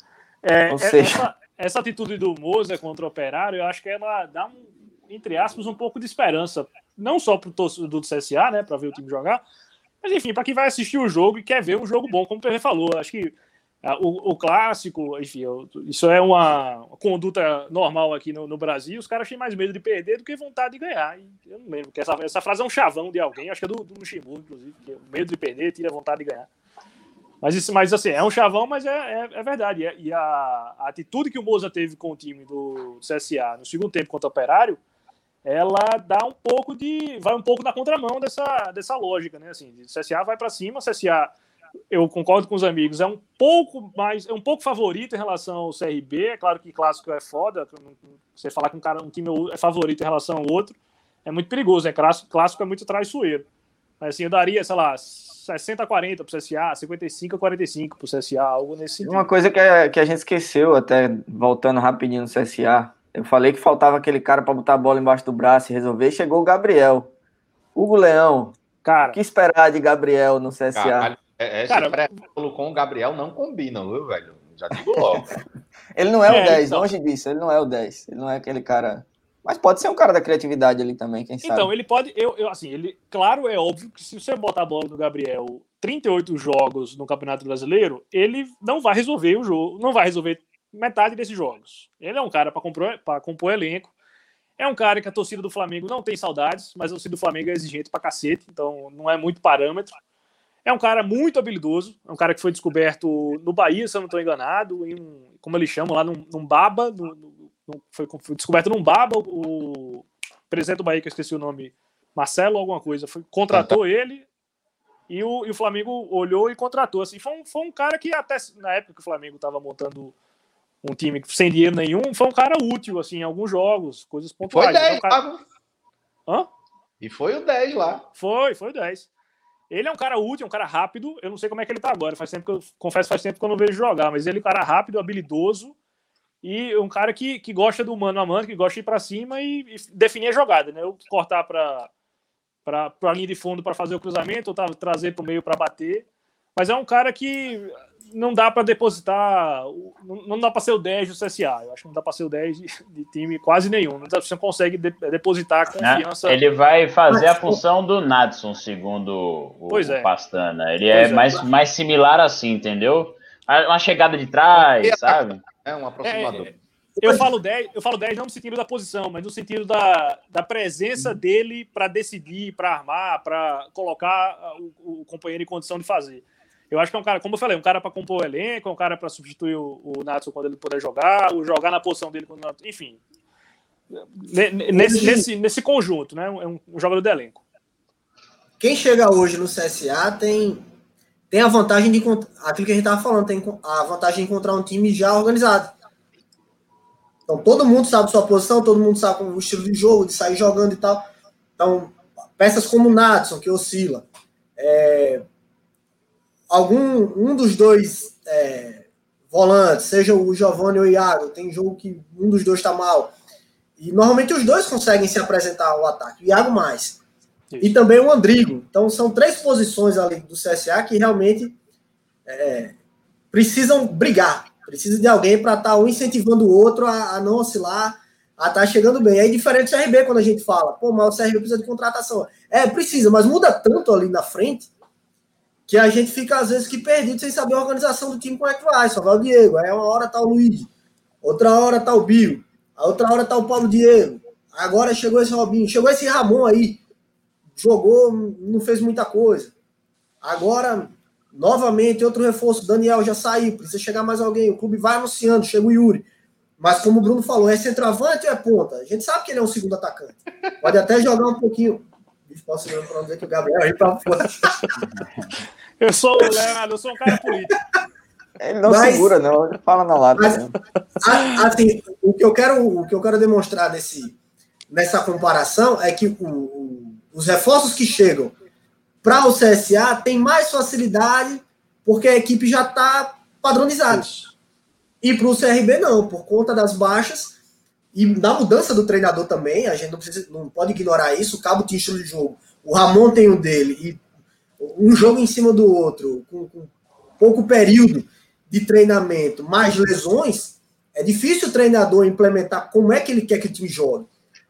É, Ou é- seja- essa, essa atitude do Moza contra o Operário, eu acho que ela dá, um, entre aspas, um pouco de esperança. Não só para o torcedor do CSA, né, para ver o time jogar, mas enfim, para quem vai assistir o jogo e quer ver um jogo bom, como o PV falou. Acho que o, o clássico, enfim, isso é uma conduta normal aqui no, no Brasil. Os caras têm mais medo de perder do que vontade de ganhar. Eu não lembro, que essa, essa frase é um chavão de alguém, acho que é do, Mushimu, inclusive, é medo de perder tira vontade de ganhar. Mas, isso, mas assim, é um chavão, mas é, é, é verdade. E, a- e a, a atitude que o Moza teve com o time do CSA no segundo tempo contra o Operário, ela dá um pouco de. vai um pouco na contramão dessa, dessa lógica, né? Assim, o CSA vai para cima, o CSA, eu concordo com os amigos, é um pouco mais. é um pouco favorito em relação ao CRB. É claro que clássico é foda, você falar que um cara, um time é favorito em relação ao outro, é muito perigoso, né? Clássico, clássico é muito traiçoeiro. Mas assim, eu daria, sei lá, 60 a 40 pro CSA, 55 a 45 pro CSA, algo nesse sentido. Uma coisa que a, que a gente esqueceu, até voltando rapidinho no CSA, eu falei que faltava aquele cara para botar a bola embaixo do braço e resolver, chegou o Gabriel. Hugo Leão, Cara, o que esperar de Gabriel no CSA? Caralho, é, esse Cara, preâmbulo com o Gabriel não combinam, viu, velho? Já digo logo. Ele não é, É, o 10, então. longe disso, ele não é o 10. Ele não é aquele cara. Mas pode ser um cara da criatividade ali também, quem sabe. Então, ele pode. Eu, eu, assim, ele. Claro, é óbvio que se você botar a bola no Gabriel 38 jogos no Campeonato Brasileiro, ele não vai resolver o jogo, não vai resolver metade desses jogos. Ele é um cara para compor, pra compor elenco. É um cara que a torcida do Flamengo não tem saudades, mas a torcida do Flamengo é exigente pra cacete, então não é muito parâmetro. É um cara muito habilidoso, é um cara que foi descoberto no Bahia, se eu não estou enganado, em um, como eles chamam lá, num, num baba, no- no- foi, foi descoberto num baba, o presidente do Bahia, que eu esqueci o nome, Marcelo alguma coisa, foi, contratou ele e o, e o Flamengo olhou e contratou. Assim, foi, um, foi um cara que até na época que o Flamengo estava montando um time sem dinheiro nenhum, foi um cara útil assim, em alguns jogos, coisas Foi pontuais. Então, 10 um cara-? Hã? E foi o 10 lá. Foi, foi o 10. Ele é um cara útil, um cara rápido. Eu não sei como é que ele tá agora. Faz tempo que eu confesso, faz tempo que eu não vejo jogar, mas ele é um cara rápido, habilidoso e um cara que, que gosta do mano a mano, que gosta de ir pra cima e, e definir a jogada, né? Eu cortar pra, pra, pra linha de fundo para fazer o cruzamento, ou tá- trazer pro meio para bater. Mas é um cara que não dá para depositar, não, não dá para ser o 10 do CSA. Eu acho que não dá para ser o 10 de, de time quase nenhum. Você não consegue de- depositar né? confiança. Ele vai fazer a função do Nadson, segundo o, Pois é. o Pastana. Ele Pois é, é. Mais, mais similar assim, entendeu? Uma chegada de trás, sabe? É um aproximador. É, Eu falo 10, eu falo 10 não no sentido da posição, mas no sentido da, da presença dele para decidir, para armar, para colocar o, o companheiro em condição de fazer. Eu acho que é um cara, como eu falei, um cara para compor o elenco, é um cara para substituir o, o Natson quando ele puder jogar, ou jogar na posição dele quando. Enfim. Ne- ne- Nesse, nesse, nesse conjunto, né? É um, um jogador de elenco. Quem chega hoje no CSA tem, tem a vantagem de aquilo que a gente estava falando, tem a vantagem de encontrar um time já organizado. Então todo mundo sabe sua posição, todo mundo sabe o estilo de jogo, de sair jogando e tal. Então, peças como o Natson, que oscila. É, algum um dos dois é, volantes, seja o Giovanni ou o Iago, tem jogo que um dos dois está mal. E normalmente os dois conseguem se apresentar ao ataque. O Iago mais e também o Andrigo. Então são três posições ali do CSA que realmente é, precisam brigar. Precisa de alguém para estar um incentivando o outro a, a não oscilar, a estar chegando bem. Aí diferente do CRB quando a gente fala, pô, mas o CRB precisa de contratação. É, precisa, mas muda tanto ali na frente que a gente fica às vezes que perdido sem saber a organização do time como é que vai. Só vai o Diego, aí uma hora tá o Luiz, outra hora tá o Bill, a outra hora tá o Paulo Diego. Agora chegou esse Robinho, chegou esse Ramon aí, jogou, não fez muita coisa. Agora, novamente, outro reforço, Daniel já saiu, precisa chegar mais alguém, o clube vai anunciando, chega o Yuri. Mas como o Bruno falou, é centroavante ou é ponta? A gente sabe que ele é um segundo atacante. Pode até jogar um pouquinho. Posso não dizer que o Gabriel aí pra fora. Eu sou o Leonardo, eu sou um cara político. Ele não Mas- segura, não. Ele fala na lata. Mas- mesmo. A- Assim, o que eu quero, o que eu quero demonstrar nesse, nessa comparação é que o- o- os reforços que chegam para o CSA tem mais facilidade porque a equipe já está padronizada. Isso. E para o CRB não, por conta das baixas e da mudança do treinador também, a gente não, precisa, não pode ignorar isso. O Cabo tinha estilo de jogo, o Ramon tem o dele, e um jogo em cima do outro, com, com pouco período de treinamento, mais lesões, é difícil o treinador implementar como é que ele quer que o time jogue.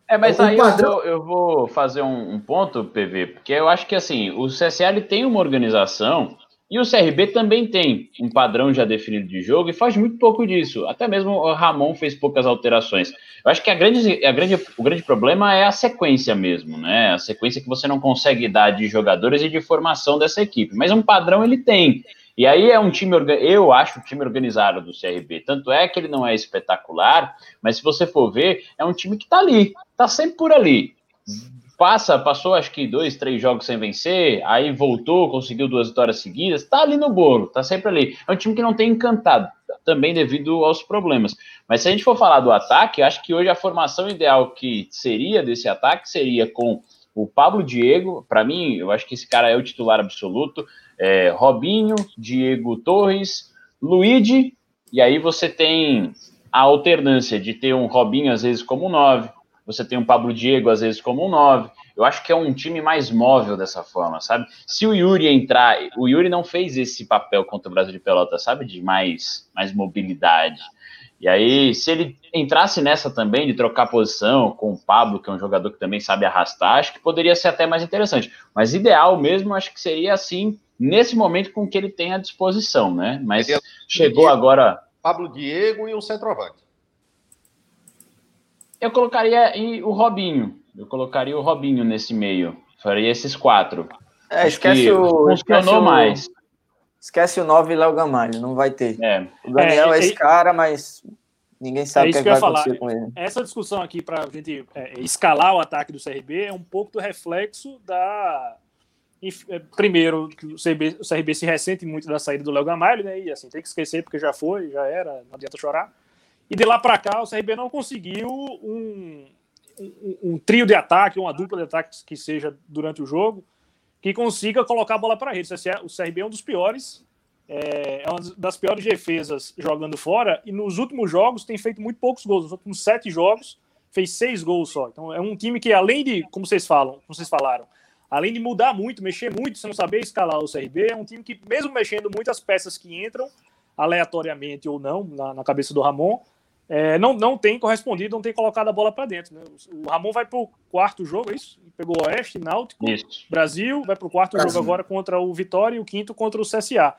É, mas o aí padrão... eu, vou, eu, vou, fazer um, um, ponto, PV, porque eu acho que assim, o CSL tem uma organização e o CRB também tem um padrão já definido de jogo e faz muito pouco disso. Até mesmo o Ramon fez poucas alterações. Eu acho que a grande, a grande, o grande problema é a sequência mesmo, né? A sequência que você não consegue dar de jogadores e de formação dessa equipe. Mas um padrão ele tem. E aí é um time, eu acho o time organizado do CRB. Tanto é que ele não é espetacular, mas se você for ver, é um time que tá ali, tá sempre por ali passa, passou acho que dois, três jogos sem vencer, aí voltou, conseguiu duas vitórias seguidas, tá ali no bolo, tá sempre ali. É um time que não tem encantado, também devido aos problemas. Mas se a gente for falar do ataque, acho que hoje a formação ideal que seria desse ataque seria com o Pablo Diego, para mim, eu acho que esse cara é o titular absoluto, é, Robinho, Diego Torres, Luigi, e aí você tem a alternância de ter um Robinho às vezes como nove, você tem um Pablo Diego, às vezes, como um 9. Eu acho que é um time mais móvel dessa forma, sabe? Se o Yuri entrar, o Yuri não fez esse papel contra o Brasil de Pelota, sabe? De mais, mais mobilidade. E aí, se ele entrasse nessa também, de trocar posição com o Pablo, que é um jogador que também sabe arrastar, acho que poderia ser até mais interessante. Mas ideal mesmo, acho que seria assim, nesse momento com que ele tem à disposição, né? Mas chegou agora. Pablo Diego e o centroavante. Eu colocaria o Robinho. Eu colocaria o Robinho nesse meio. Faria esses quatro. É, esquece o. Funcionou esquece mais. O, esquece o 9 Léo Gamalho, não vai ter. É. O Daniel é, é esse cara, mas ninguém sabe é o que, é que vai acontecer com ele. Essa discussão aqui para a gente é, escalar o ataque do CRB é um pouco do reflexo da. É, primeiro, que o CRB, o CRB se ressente muito da saída do Léo Gamalho, né? E assim, tem que esquecer porque já foi, já era, não adianta chorar. E de lá para cá, o CRB não conseguiu um, um, um, trio de ataque, uma dupla de ataque que seja durante o jogo, que consiga colocar a bola para a rede. O CRB é um dos piores, é, é, uma das piores defesas jogando fora, e nos últimos jogos tem feito muito poucos gols. Nos últimos sete jogos, fez seis gols só. Então é um time que, além de, como vocês falam, como vocês falaram, além de mudar muito, mexer muito, você não saber escalar o CRB, é um time que, mesmo mexendo muitas peças que entram, aleatoriamente ou não, na, na cabeça do Ramon, é, não, não tem correspondido, não tem colocado a bola para dentro. Né? O Ramon vai para o quarto jogo, é isso? Pegou o Oeste, Náutico, isso. Brasil, vai para o quarto Brasil. jogo agora contra o Vitória e o quinto contra o CSA.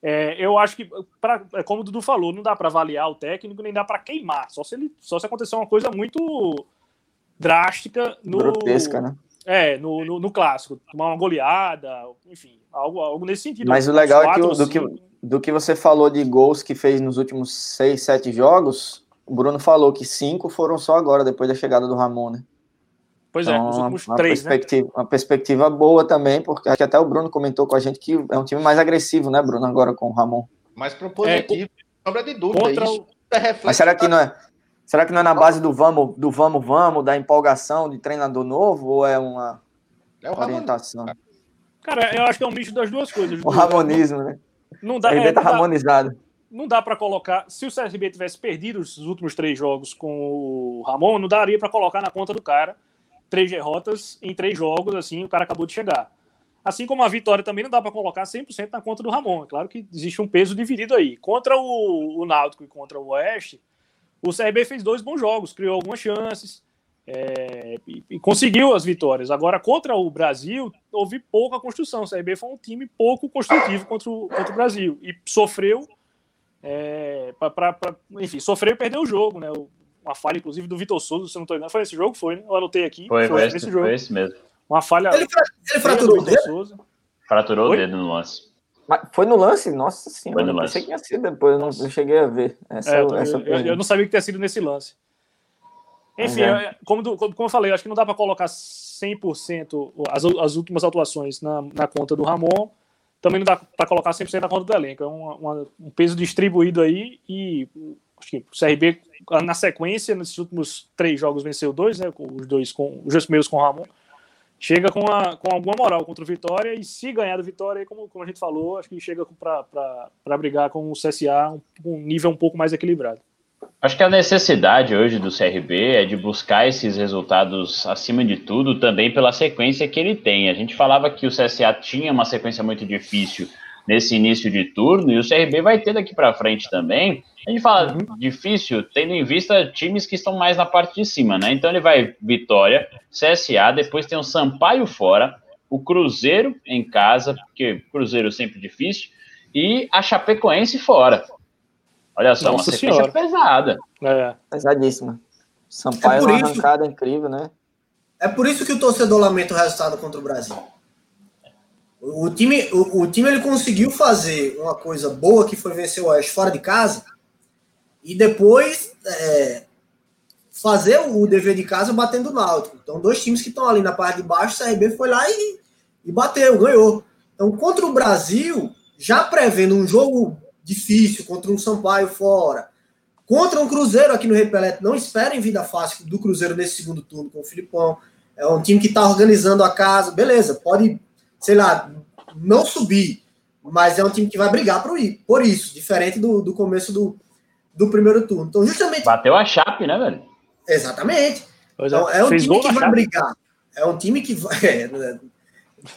É, eu acho que, pra, é como o Dudu falou, não dá para avaliar o técnico, nem dá para queimar, só se, ele, só se acontecer uma coisa muito drástica no. Grotesca, né? É, no, no, no, clássico, tomar uma goleada, enfim, algo, algo nesse sentido. Mas o legal é que, do, assim, que do que você falou de gols que fez nos últimos seis, sete jogos, o Bruno falou que cinco foram só agora, depois da chegada do Ramon, né? Pois é, então, é, os últimos uma, três, né? perspectiva, né? Uma perspectiva boa também, porque acho que até o Bruno comentou com a gente que é um time mais agressivo, né, Bruno, agora com o Ramon. Mais propositivo, é, sobra de dúvida. Isso é Mas será que não é... Será que não é na base do vamos, do vamos, vamos, da empolgação de treinador novo, ou é uma é orientação? Cara, eu acho que é um misto das duas coisas. O ramonismo, né? Não dá, é, tá harmonizado não dá para colocar. Se o CRB tivesse perdido os últimos três jogos com o Ramon, não daria para colocar na conta do cara três derrotas em três jogos, assim, o cara acabou de chegar. Assim como a vitória também não dá para colocar 100% na conta do Ramon. É claro que existe um peso dividido aí. Contra o, o Náutico e contra o Oeste, o CRB fez dois bons jogos, criou algumas chances é, e, e, conseguiu as vitórias. Agora, contra o Brasil, houve pouca construção. O CRB foi um time pouco construtivo contra o, contra o Brasil e sofreu é, para enfim, sofreu e perdeu o jogo, né? Uma falha, inclusive, do Vitor Souza, se não estou engano. Foi esse jogo? Foi, né? Eu anotei aqui. Foi, foi, esse, jogo. foi esse mesmo. Uma falha. Ele, ele fraturou o dedo? Souza. Fraturou foi? o dedo no lance. Mas foi no lance? Nossa senhora, foi no lance. pensei que tinha sido depois, eu não, eu cheguei a ver. Essa, é, eu, essa eu, eu, não sabia que tinha sido nesse lance. Enfim, é. é. como, como, como eu falei, acho que não dá para colocar 100% as, as últimas atuações na, na conta do Ramon, também não dá para colocar 100% na conta do elenco. É uma, uma, um peso distribuído aí e acho que o CRB, na sequência, nesses últimos três jogos, venceu dois, né? Os dois com os dois primeiros com o Ramon. chega com, a, com alguma moral contra o Vitória e se ganhar do Vitória, como, como a gente falou, acho que chega para brigar com o CSA um, um nível um pouco mais equilibrado. Acho que a necessidade hoje do CRB é de buscar esses resultados acima de tudo também pela sequência que ele tem. A gente falava que o CSA tinha uma sequência muito difícil nesse início de turno e o CRB vai ter daqui para frente também. A gente fala uhum. difícil, tendo em vista times que estão mais na parte de cima, né? Então ele vai Vitória, CSA, depois tem o Sampaio fora, o Cruzeiro em casa, porque Cruzeiro sempre difícil, e a Chapecoense fora. Olha só, Nossa uma sequência senhora. pesada. É. Pesadíssima. Sampaio é uma isso, arrancada incrível, né? É por isso que o torcedor lamenta o resultado contra o Brasil. O, time, o, o, time ele conseguiu fazer uma coisa boa que foi vencer o Oeste fora de casa e depois é, fazer o dever de casa batendo o Náutico. Então, dois times que estão ali na parte de baixo, o CRB foi lá e, e bateu, ganhou. Então, contra o Brasil, já prevendo um jogo difícil contra um Sampaio fora, contra um Cruzeiro aqui no Repelete, não esperem vida fácil do Cruzeiro nesse segundo turno com o Filipão. É um time que está organizando a casa, beleza, pode, sei lá, não subir, mas é um time que vai brigar por, por isso, diferente do, do começo do, do primeiro turno. Então, justamente. Bateu a chape, né, velho? Exatamente. É. Então, é um Fez time que vai chape. brigar. É um time que vai. É, né,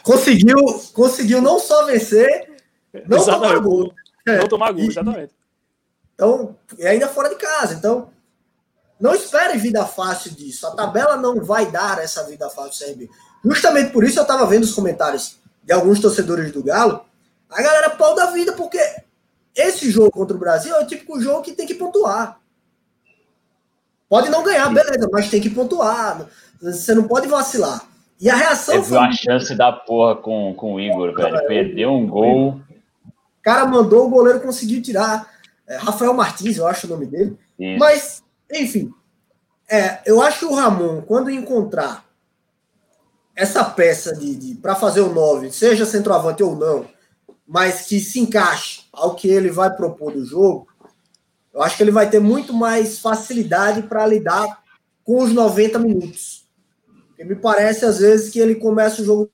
conseguiu, conseguiu não só vencer, não Exatamente. tomar gol. É. Não tomar gol, exatamente. Então, é ainda fora de casa. Então, não espere vida fácil disso. A tabela não vai dar essa vida fácil CRB. Justamente por isso eu estava vendo os comentários de alguns torcedores do Galo. A galera pau da vida, porque esse jogo contra o Brasil é o típico jogo que tem que pontuar. Pode não ganhar, beleza, mas tem que pontuar. Você não pode vacilar. E a reação Teve foi. uma chance da porra com, com o Igor, velho. Perdeu um gol cara mandou, o goleiro conseguiu tirar. É, Rafael Martins, eu acho o nome dele. Isso. Mas, enfim, é, eu acho que o Ramon, quando encontrar essa peça de, de para fazer o 9, seja centroavante ou não, mas que se encaixe ao que ele vai propor do jogo, eu acho que ele vai ter muito mais facilidade para lidar com os 90 minutos. Porque me parece, às vezes, que ele começa o jogo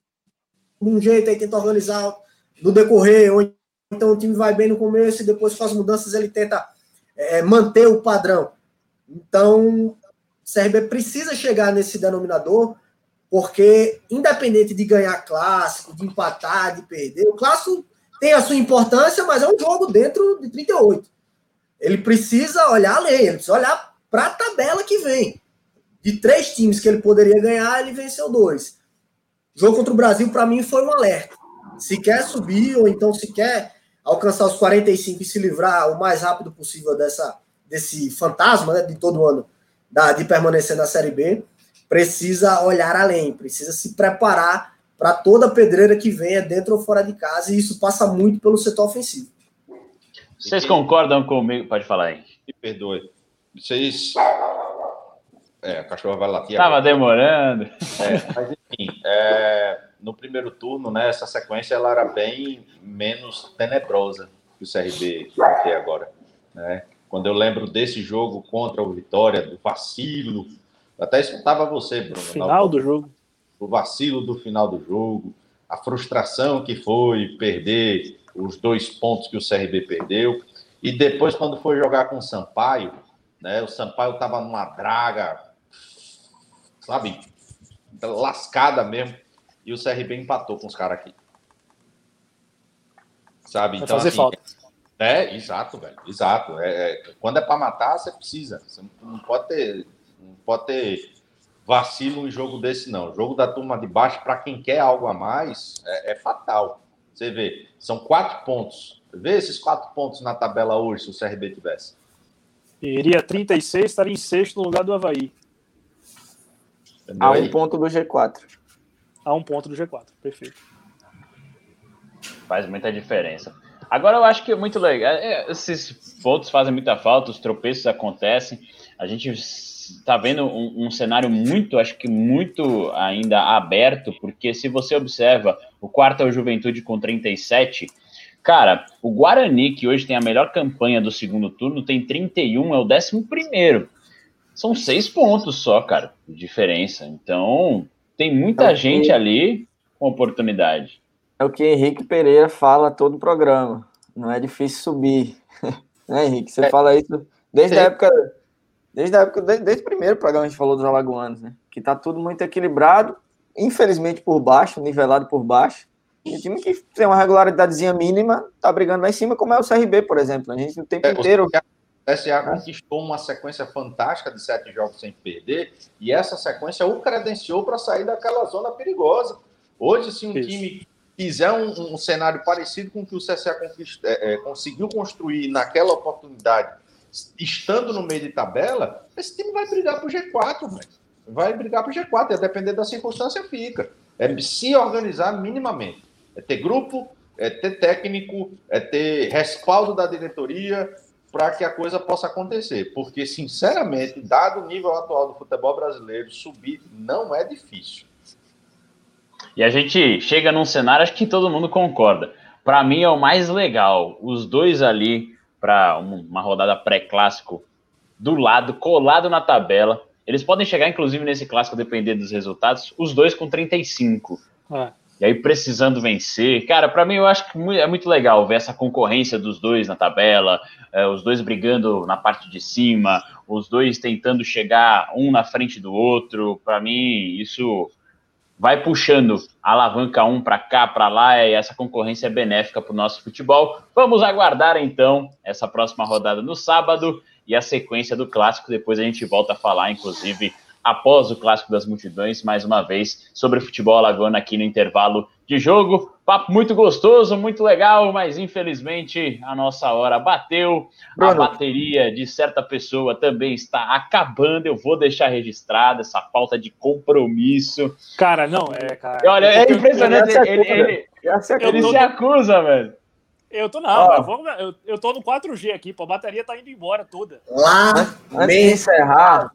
de um jeito, aí tenta organizar no decorrer, ou então o time vai bem no começo e depois as mudanças ele tenta é, manter o padrão. Então, CRB precisa chegar nesse denominador, porque independente de ganhar clássico, de empatar, de perder, o clássico tem a sua importância, mas é um jogo dentro de 38. Ele precisa olhar além, ele precisa olhar para a tabela que vem. De três times que ele poderia ganhar, ele venceu dois. O jogo contra o Brasil, para mim, foi um alerta. Se quer subir, ou então se quer alcançar os 45 e se livrar o mais rápido possível dessa, desse fantasma né, de todo ano da, de permanecer na Série B, precisa olhar além, precisa se preparar para toda pedreira que venha dentro ou fora de casa, e isso passa muito pelo setor ofensivo. Vocês concordam comigo? Pode falar aí. Me perdoe. Vocês. É, a cachorra vai latir. Estava demorando. É, mas enfim, é, no primeiro turno, né, essa sequência ela era bem menos tenebrosa que o CRB tem agora. Né? Quando eu lembro desse jogo contra o Vitória, do vacilo, até escutava você, Bruno. Final do jogo. O vacilo do final do jogo, a frustração que foi perder os dois pontos que o CRB perdeu. E depois, quando foi jogar com o Sampaio, né, o Sampaio estava numa draga, sabe, lascada mesmo e o CRB empatou com os caras aqui. Sabe? Então, fazer assim, falta. É, exato, velho. Exato. É, é, quando é para matar, você precisa. Você não pode ter, não pode ter vacilo em jogo desse, não. O jogo da turma de baixo, para quem quer algo a mais, é, é, fatal. Você vê, são quatro pontos. Vê esses quatro pontos na tabela hoje, se o CRB tivesse. Iria 36, estaria em sexto no lugar do Havaí. A um ponto do G4 a um ponto do G4. Perfeito. Faz muita diferença. Agora eu acho que é muito legal. É, esses pontos fazem muita falta, os tropeços acontecem. A gente está vendo um, um, cenário muito, acho que muito ainda aberto, porque se você observa o quarto é o Juventude com 37. Cara, o Guarani, que hoje tem a melhor campanha do segundo turno, tem 31, é o décimo primeiro. São seis pontos só, cara, de diferença. Então, tem muita é gente ali com oportunidade. É o que Henrique Pereira fala todo o programa. Não é difícil subir. né, Henrique? Você é, fala isso desde a época. Desde a época, desde, desde, o primeiro programa a gente falou dos alagoanos, né? Que tá tudo muito equilibrado, infelizmente por baixo, nivelado por baixo. E o time que tem uma regularidadezinha mínima tá brigando lá em cima, como é o CRB, por exemplo. A gente o tempo é, inteiro. O SA conquistou uma sequência fantástica de sete jogos sem perder, e essa sequência o credenciou para sair daquela zona perigosa. Hoje, se um Isso. time fizer um, um, cenário parecido com o que o CSA é, é, conseguiu construir naquela oportunidade, estando no meio de tabela, esse time vai brigar para o G4, véio. vai brigar para o G4, e a depender da circunstância fica. É se organizar minimamente. É ter grupo, é ter técnico, é ter respaldo da diretoria para que a coisa possa acontecer. Porque, sinceramente, dado o nível atual do futebol brasileiro, subir não é difícil. E a gente chega num cenário, acho que todo mundo concorda. Para mim é o mais legal, os dois ali para uma rodada pré-clássico do lado, colado na tabela. Eles podem chegar, inclusive, nesse clássico, dependendo dos resultados, os dois com 35. É. E aí precisando vencer. Cara, para mim eu acho que é muito legal ver essa concorrência dos dois na tabela, é, os dois brigando na parte de cima, os dois tentando chegar um na frente do outro. Para mim, isso vai puxando a alavanca um para cá, para lá, e essa concorrência é benéfica para o nosso futebol. Vamos aguardar então essa próxima rodada no sábado e a sequência do clássico. Depois a gente volta a falar, inclusive, após o clássico das multidões, mais uma vez, sobre futebol alagoano aqui no intervalo de jogo. Papo muito gostoso, muito legal, mas infelizmente a nossa hora bateu. Bruno. A bateria de certa pessoa também está acabando. Eu vou deixar registrada essa falta de compromisso. Cara, não, é, cara. Olha, é impressionante. Ele, ele, ele, ele se acusa, velho. Eu tô eu, vou, eu, eu, tô no 4G aqui, pô, a bateria tá indo embora toda. Lá, antes de encerrar,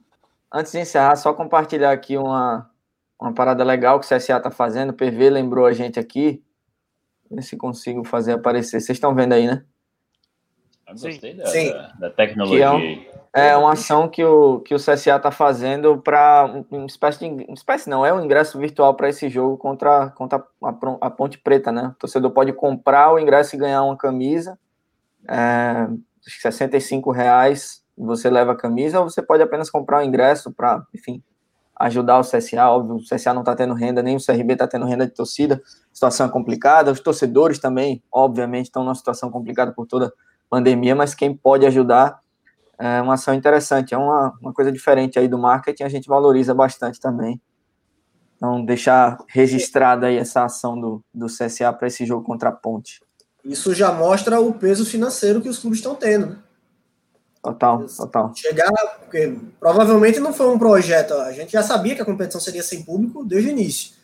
antes de encerrar, só compartilhar aqui uma, uma parada legal que o CSA tá fazendo. O PV lembrou a gente aqui. Ver se consigo fazer aparecer. Vocês estão vendo aí, né? Eu gostei da, Sim. Da, da tecnologia. É, um, é, uma ação que o, que o CSA está fazendo para uma espécie de. Uma espécie não, é um ingresso virtual para esse jogo contra, contra a, a, Ponte Preta, né? O torcedor pode comprar o ingresso e ganhar uma camisa. É, acho que 65 reais você leva a camisa, ou você pode apenas comprar o ingresso para, enfim, ajudar o CSA. Óbvio, o CSA não está tendo renda, nem o CRB está tendo renda de torcida. Situação é complicada. Os torcedores também, obviamente, estão numa situação complicada por toda a pandemia, mas quem pode ajudar é uma ação interessante. É uma, uma coisa diferente aí do marketing, a gente valoriza bastante também. Então, deixar registrada aí essa ação do, do CSA para esse jogo contra a Ponte. Isso já mostra o peso financeiro que os clubes estão tendo, né? Total, total. Chegar, porque provavelmente não foi um projeto, a gente já sabia que a competição seria sem público desde o início.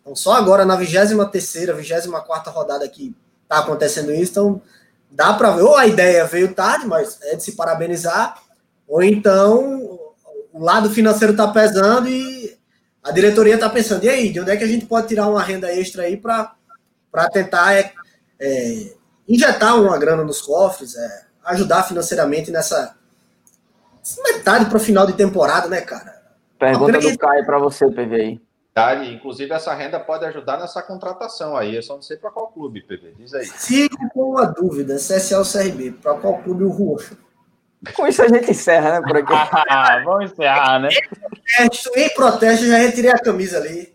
Então, só agora na 23ª, 24ª rodada que tá acontecendo isso, então dá para ver, ou a ideia veio tarde, mas é de se parabenizar, ou então o lado financeiro tá pesando e a diretoria tá pensando, e aí, de onde é que a gente pode tirar uma renda extra aí para tentar é, é, injetar uma grana nos cofres, é, ajudar financeiramente nessa metade para o final de temporada, né, cara? Pergunta do Caio para você, PV aí. Tá, inclusive essa renda pode ajudar nessa contratação aí. Eu só não sei para qual clube, PV. Diz aí. Fico com uma dúvida, CSA ou CRB, para qual clube o Rua? Com isso a gente encerra, né? Por aqui. Vamos encerrar, né? Em protesto, em protesto, já retirei a camisa ali.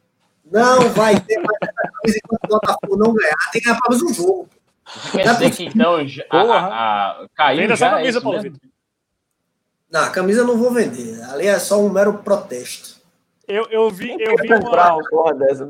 Não vai ter mais essa camisa enquanto o Botafogo não ganhar. Tem que ganhar pelo menos um jogo. Quer dizer que então a, a, a, caiu Venda já camisa, é Paulo Vitor. Não, a camisa eu não vou vender. Ali é só um mero protesto. Eu, eu vi, eu vi uma... dessa,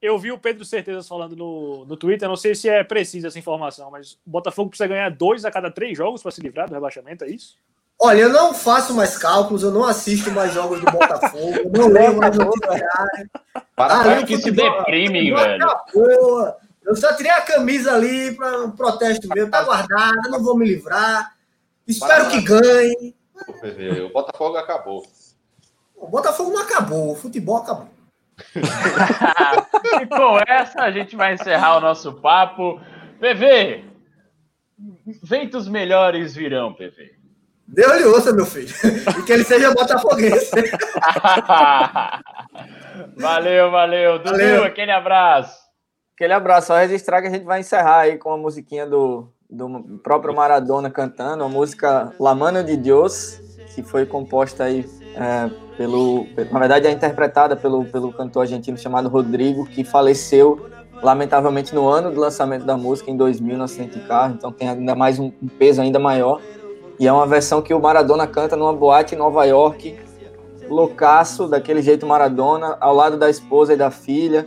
Eu vi o Pedro Certeza falando no, no Twitter, não sei se é precisa essa informação, mas o Botafogo precisa ganhar dois a cada três jogos para se livrar do rebaixamento, é isso? Olha, eu não faço mais cálculos, eu não assisto mais jogos do Botafogo, eu não leio mais noticiário. Para ah, que se deprime, velho. Boa. Eu só tirei a camisa ali para um protesto meu, tá guardada, não vou me livrar. Espero que ganhe. O Botafogo acabou. O Botafogo não acabou, o futebol acabou. e com essa a gente vai encerrar o nosso papo. PV, ventos melhores virão, PV. Deu-lhe ouça, meu filho. E que ele seja botafoguense. Valeu, valeu. Dudu, valeu. aquele abraço. Aquele abraço. Só registrar que a gente vai encerrar aí com a musiquinha do, do próprio Maradona cantando, a música La Mano de Dios, que foi composta aí é, pelo, na verdade é interpretada pelo, pelo cantor argentino chamado Rodrigo, que faleceu lamentavelmente no ano do lançamento da música, em 2000, no acidente de carro, então tem ainda mais um peso ainda maior. E é uma versão que o Maradona canta numa boate em Nova York, loucaço, daquele jeito Maradona, ao lado da esposa e da filha,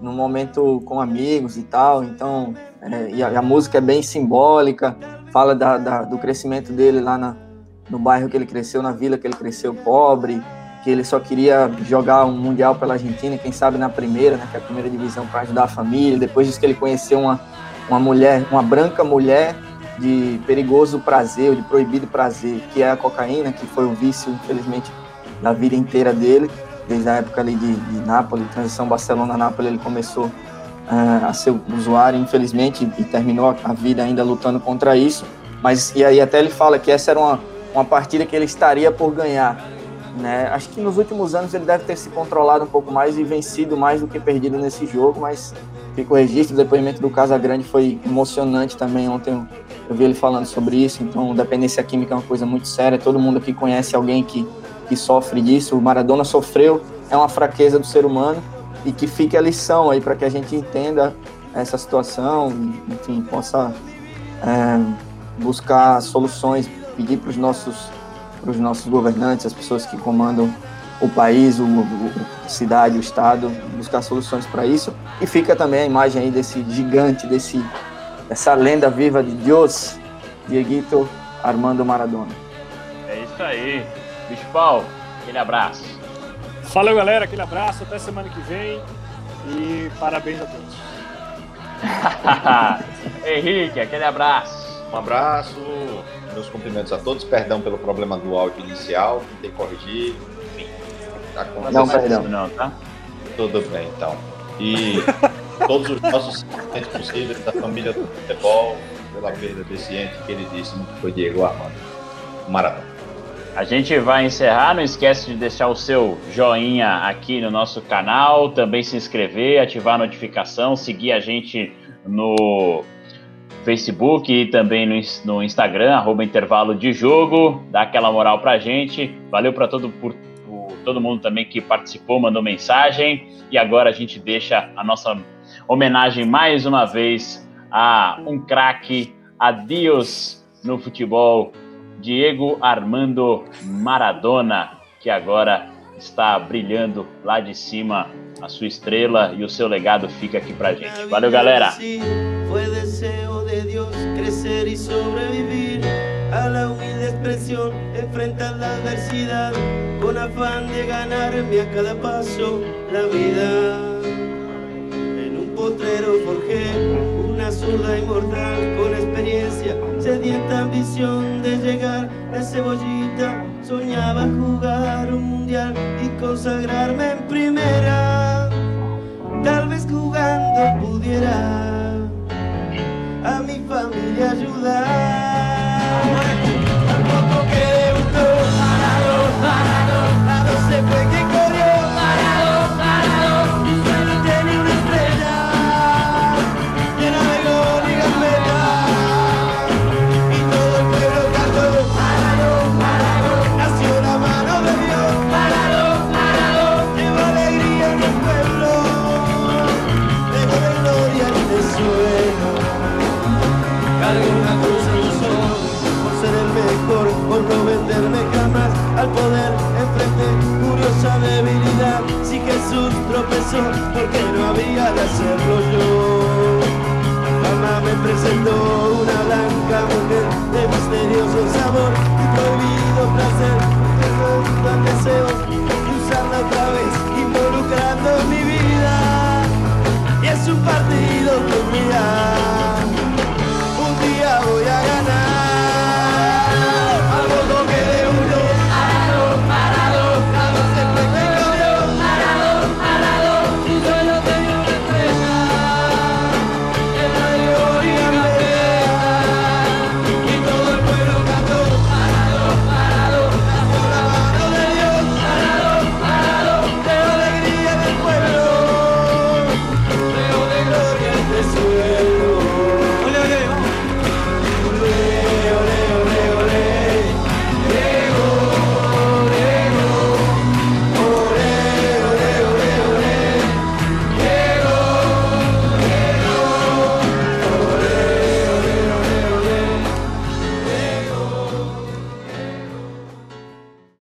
num momento com amigos e tal. Então, é, e a, a, música é bem simbólica, fala da, da, do crescimento dele lá na, no bairro que ele cresceu, na vila que ele cresceu, pobre, que ele só queria jogar um mundial pela Argentina, quem sabe na primeira, né, que é a primeira divisão para ajudar a família. Depois disso que ele conheceu uma, uma mulher, uma branca mulher de perigoso prazer, de proibido prazer, que é a cocaína, que foi o vício, infelizmente, da vida inteira dele, desde a época ali de, de Nápoles, transição Barcelona-Nápoles, ele começou uh, a ser usuário, infelizmente, e terminou a vida ainda lutando contra isso. Mas e aí até ele fala que essa era uma, uma partida que ele estaria por ganhar. Né? Acho que nos últimos anos ele deve ter se controlado um pouco mais e vencido mais do que perdido nesse jogo, mas fica o registro, o depoimento do Casagrande foi emocionante também. Ontem eu vi ele falando sobre isso, então dependência química é uma coisa muito séria, todo mundo aqui conhece alguém que, que sofre disso, o Maradona sofreu, é uma fraqueza do ser humano, e que fique a lição aí para que a gente entenda essa situação, enfim, possa é, buscar soluções, pedir para os nossos, os nossos governantes, as pessoas que comandam o país, o, o, a cidade, o estado, buscar soluções para isso. E fica também a imagem aí desse gigante, desse essa lenda viva de Deus, Dieguito Armando Maradona. É isso aí. Bispal, aquele abraço. Fala galera, aquele abraço, até semana que vem e parabéns a todos. Henrique, aquele abraço. Um abraço, meus cumprimentos a todos, perdão pelo problema do áudio inicial, tentei corrigir, enfim. Tá não, perdão. Não, tá? Tudo bem, então. E todos os nossos sentimentos possíveis da família do futebol pela perda desse ente queridíssimo que foi Diego Armando Maradona. A gente vai encerrar, não esquece de deixar o seu joinha aqui no nosso canal, também se inscrever, ativar a notificação, seguir a gente no Facebook e também no, Instagram, arroba intervalo de jogo, dá aquela moral pra gente. Valeu para todo, por, todo mundo também que participou, mandou mensagem. E agora a gente deixa a nossa homenagem mais uma vez a um craque, a Deus no futebol, Diego Armando Maradona, que agora está brilhando lá de cima a sua estrela e o seu legado fica aqui pra gente. Valeu, galera! Foi deseo de Deus crescer e sobreviver a la humilde expresión, enfrentar la adversidad con afán de ganarme a cada paso la vida. potrero forjé una zurda inmortal con sedienta ambición de llegar de cebollita. Soñaba jugar un mundial y consagrarme en primera. Tal vez jugando pudiera a mi familia ayudar. porque no había de hacerlo yo. Mamá me presentó una blanca mujer de misterioso sabor y prohibido placer que juntan deseos y usarla otra vez involucrando mi vida. Y es un partido que mira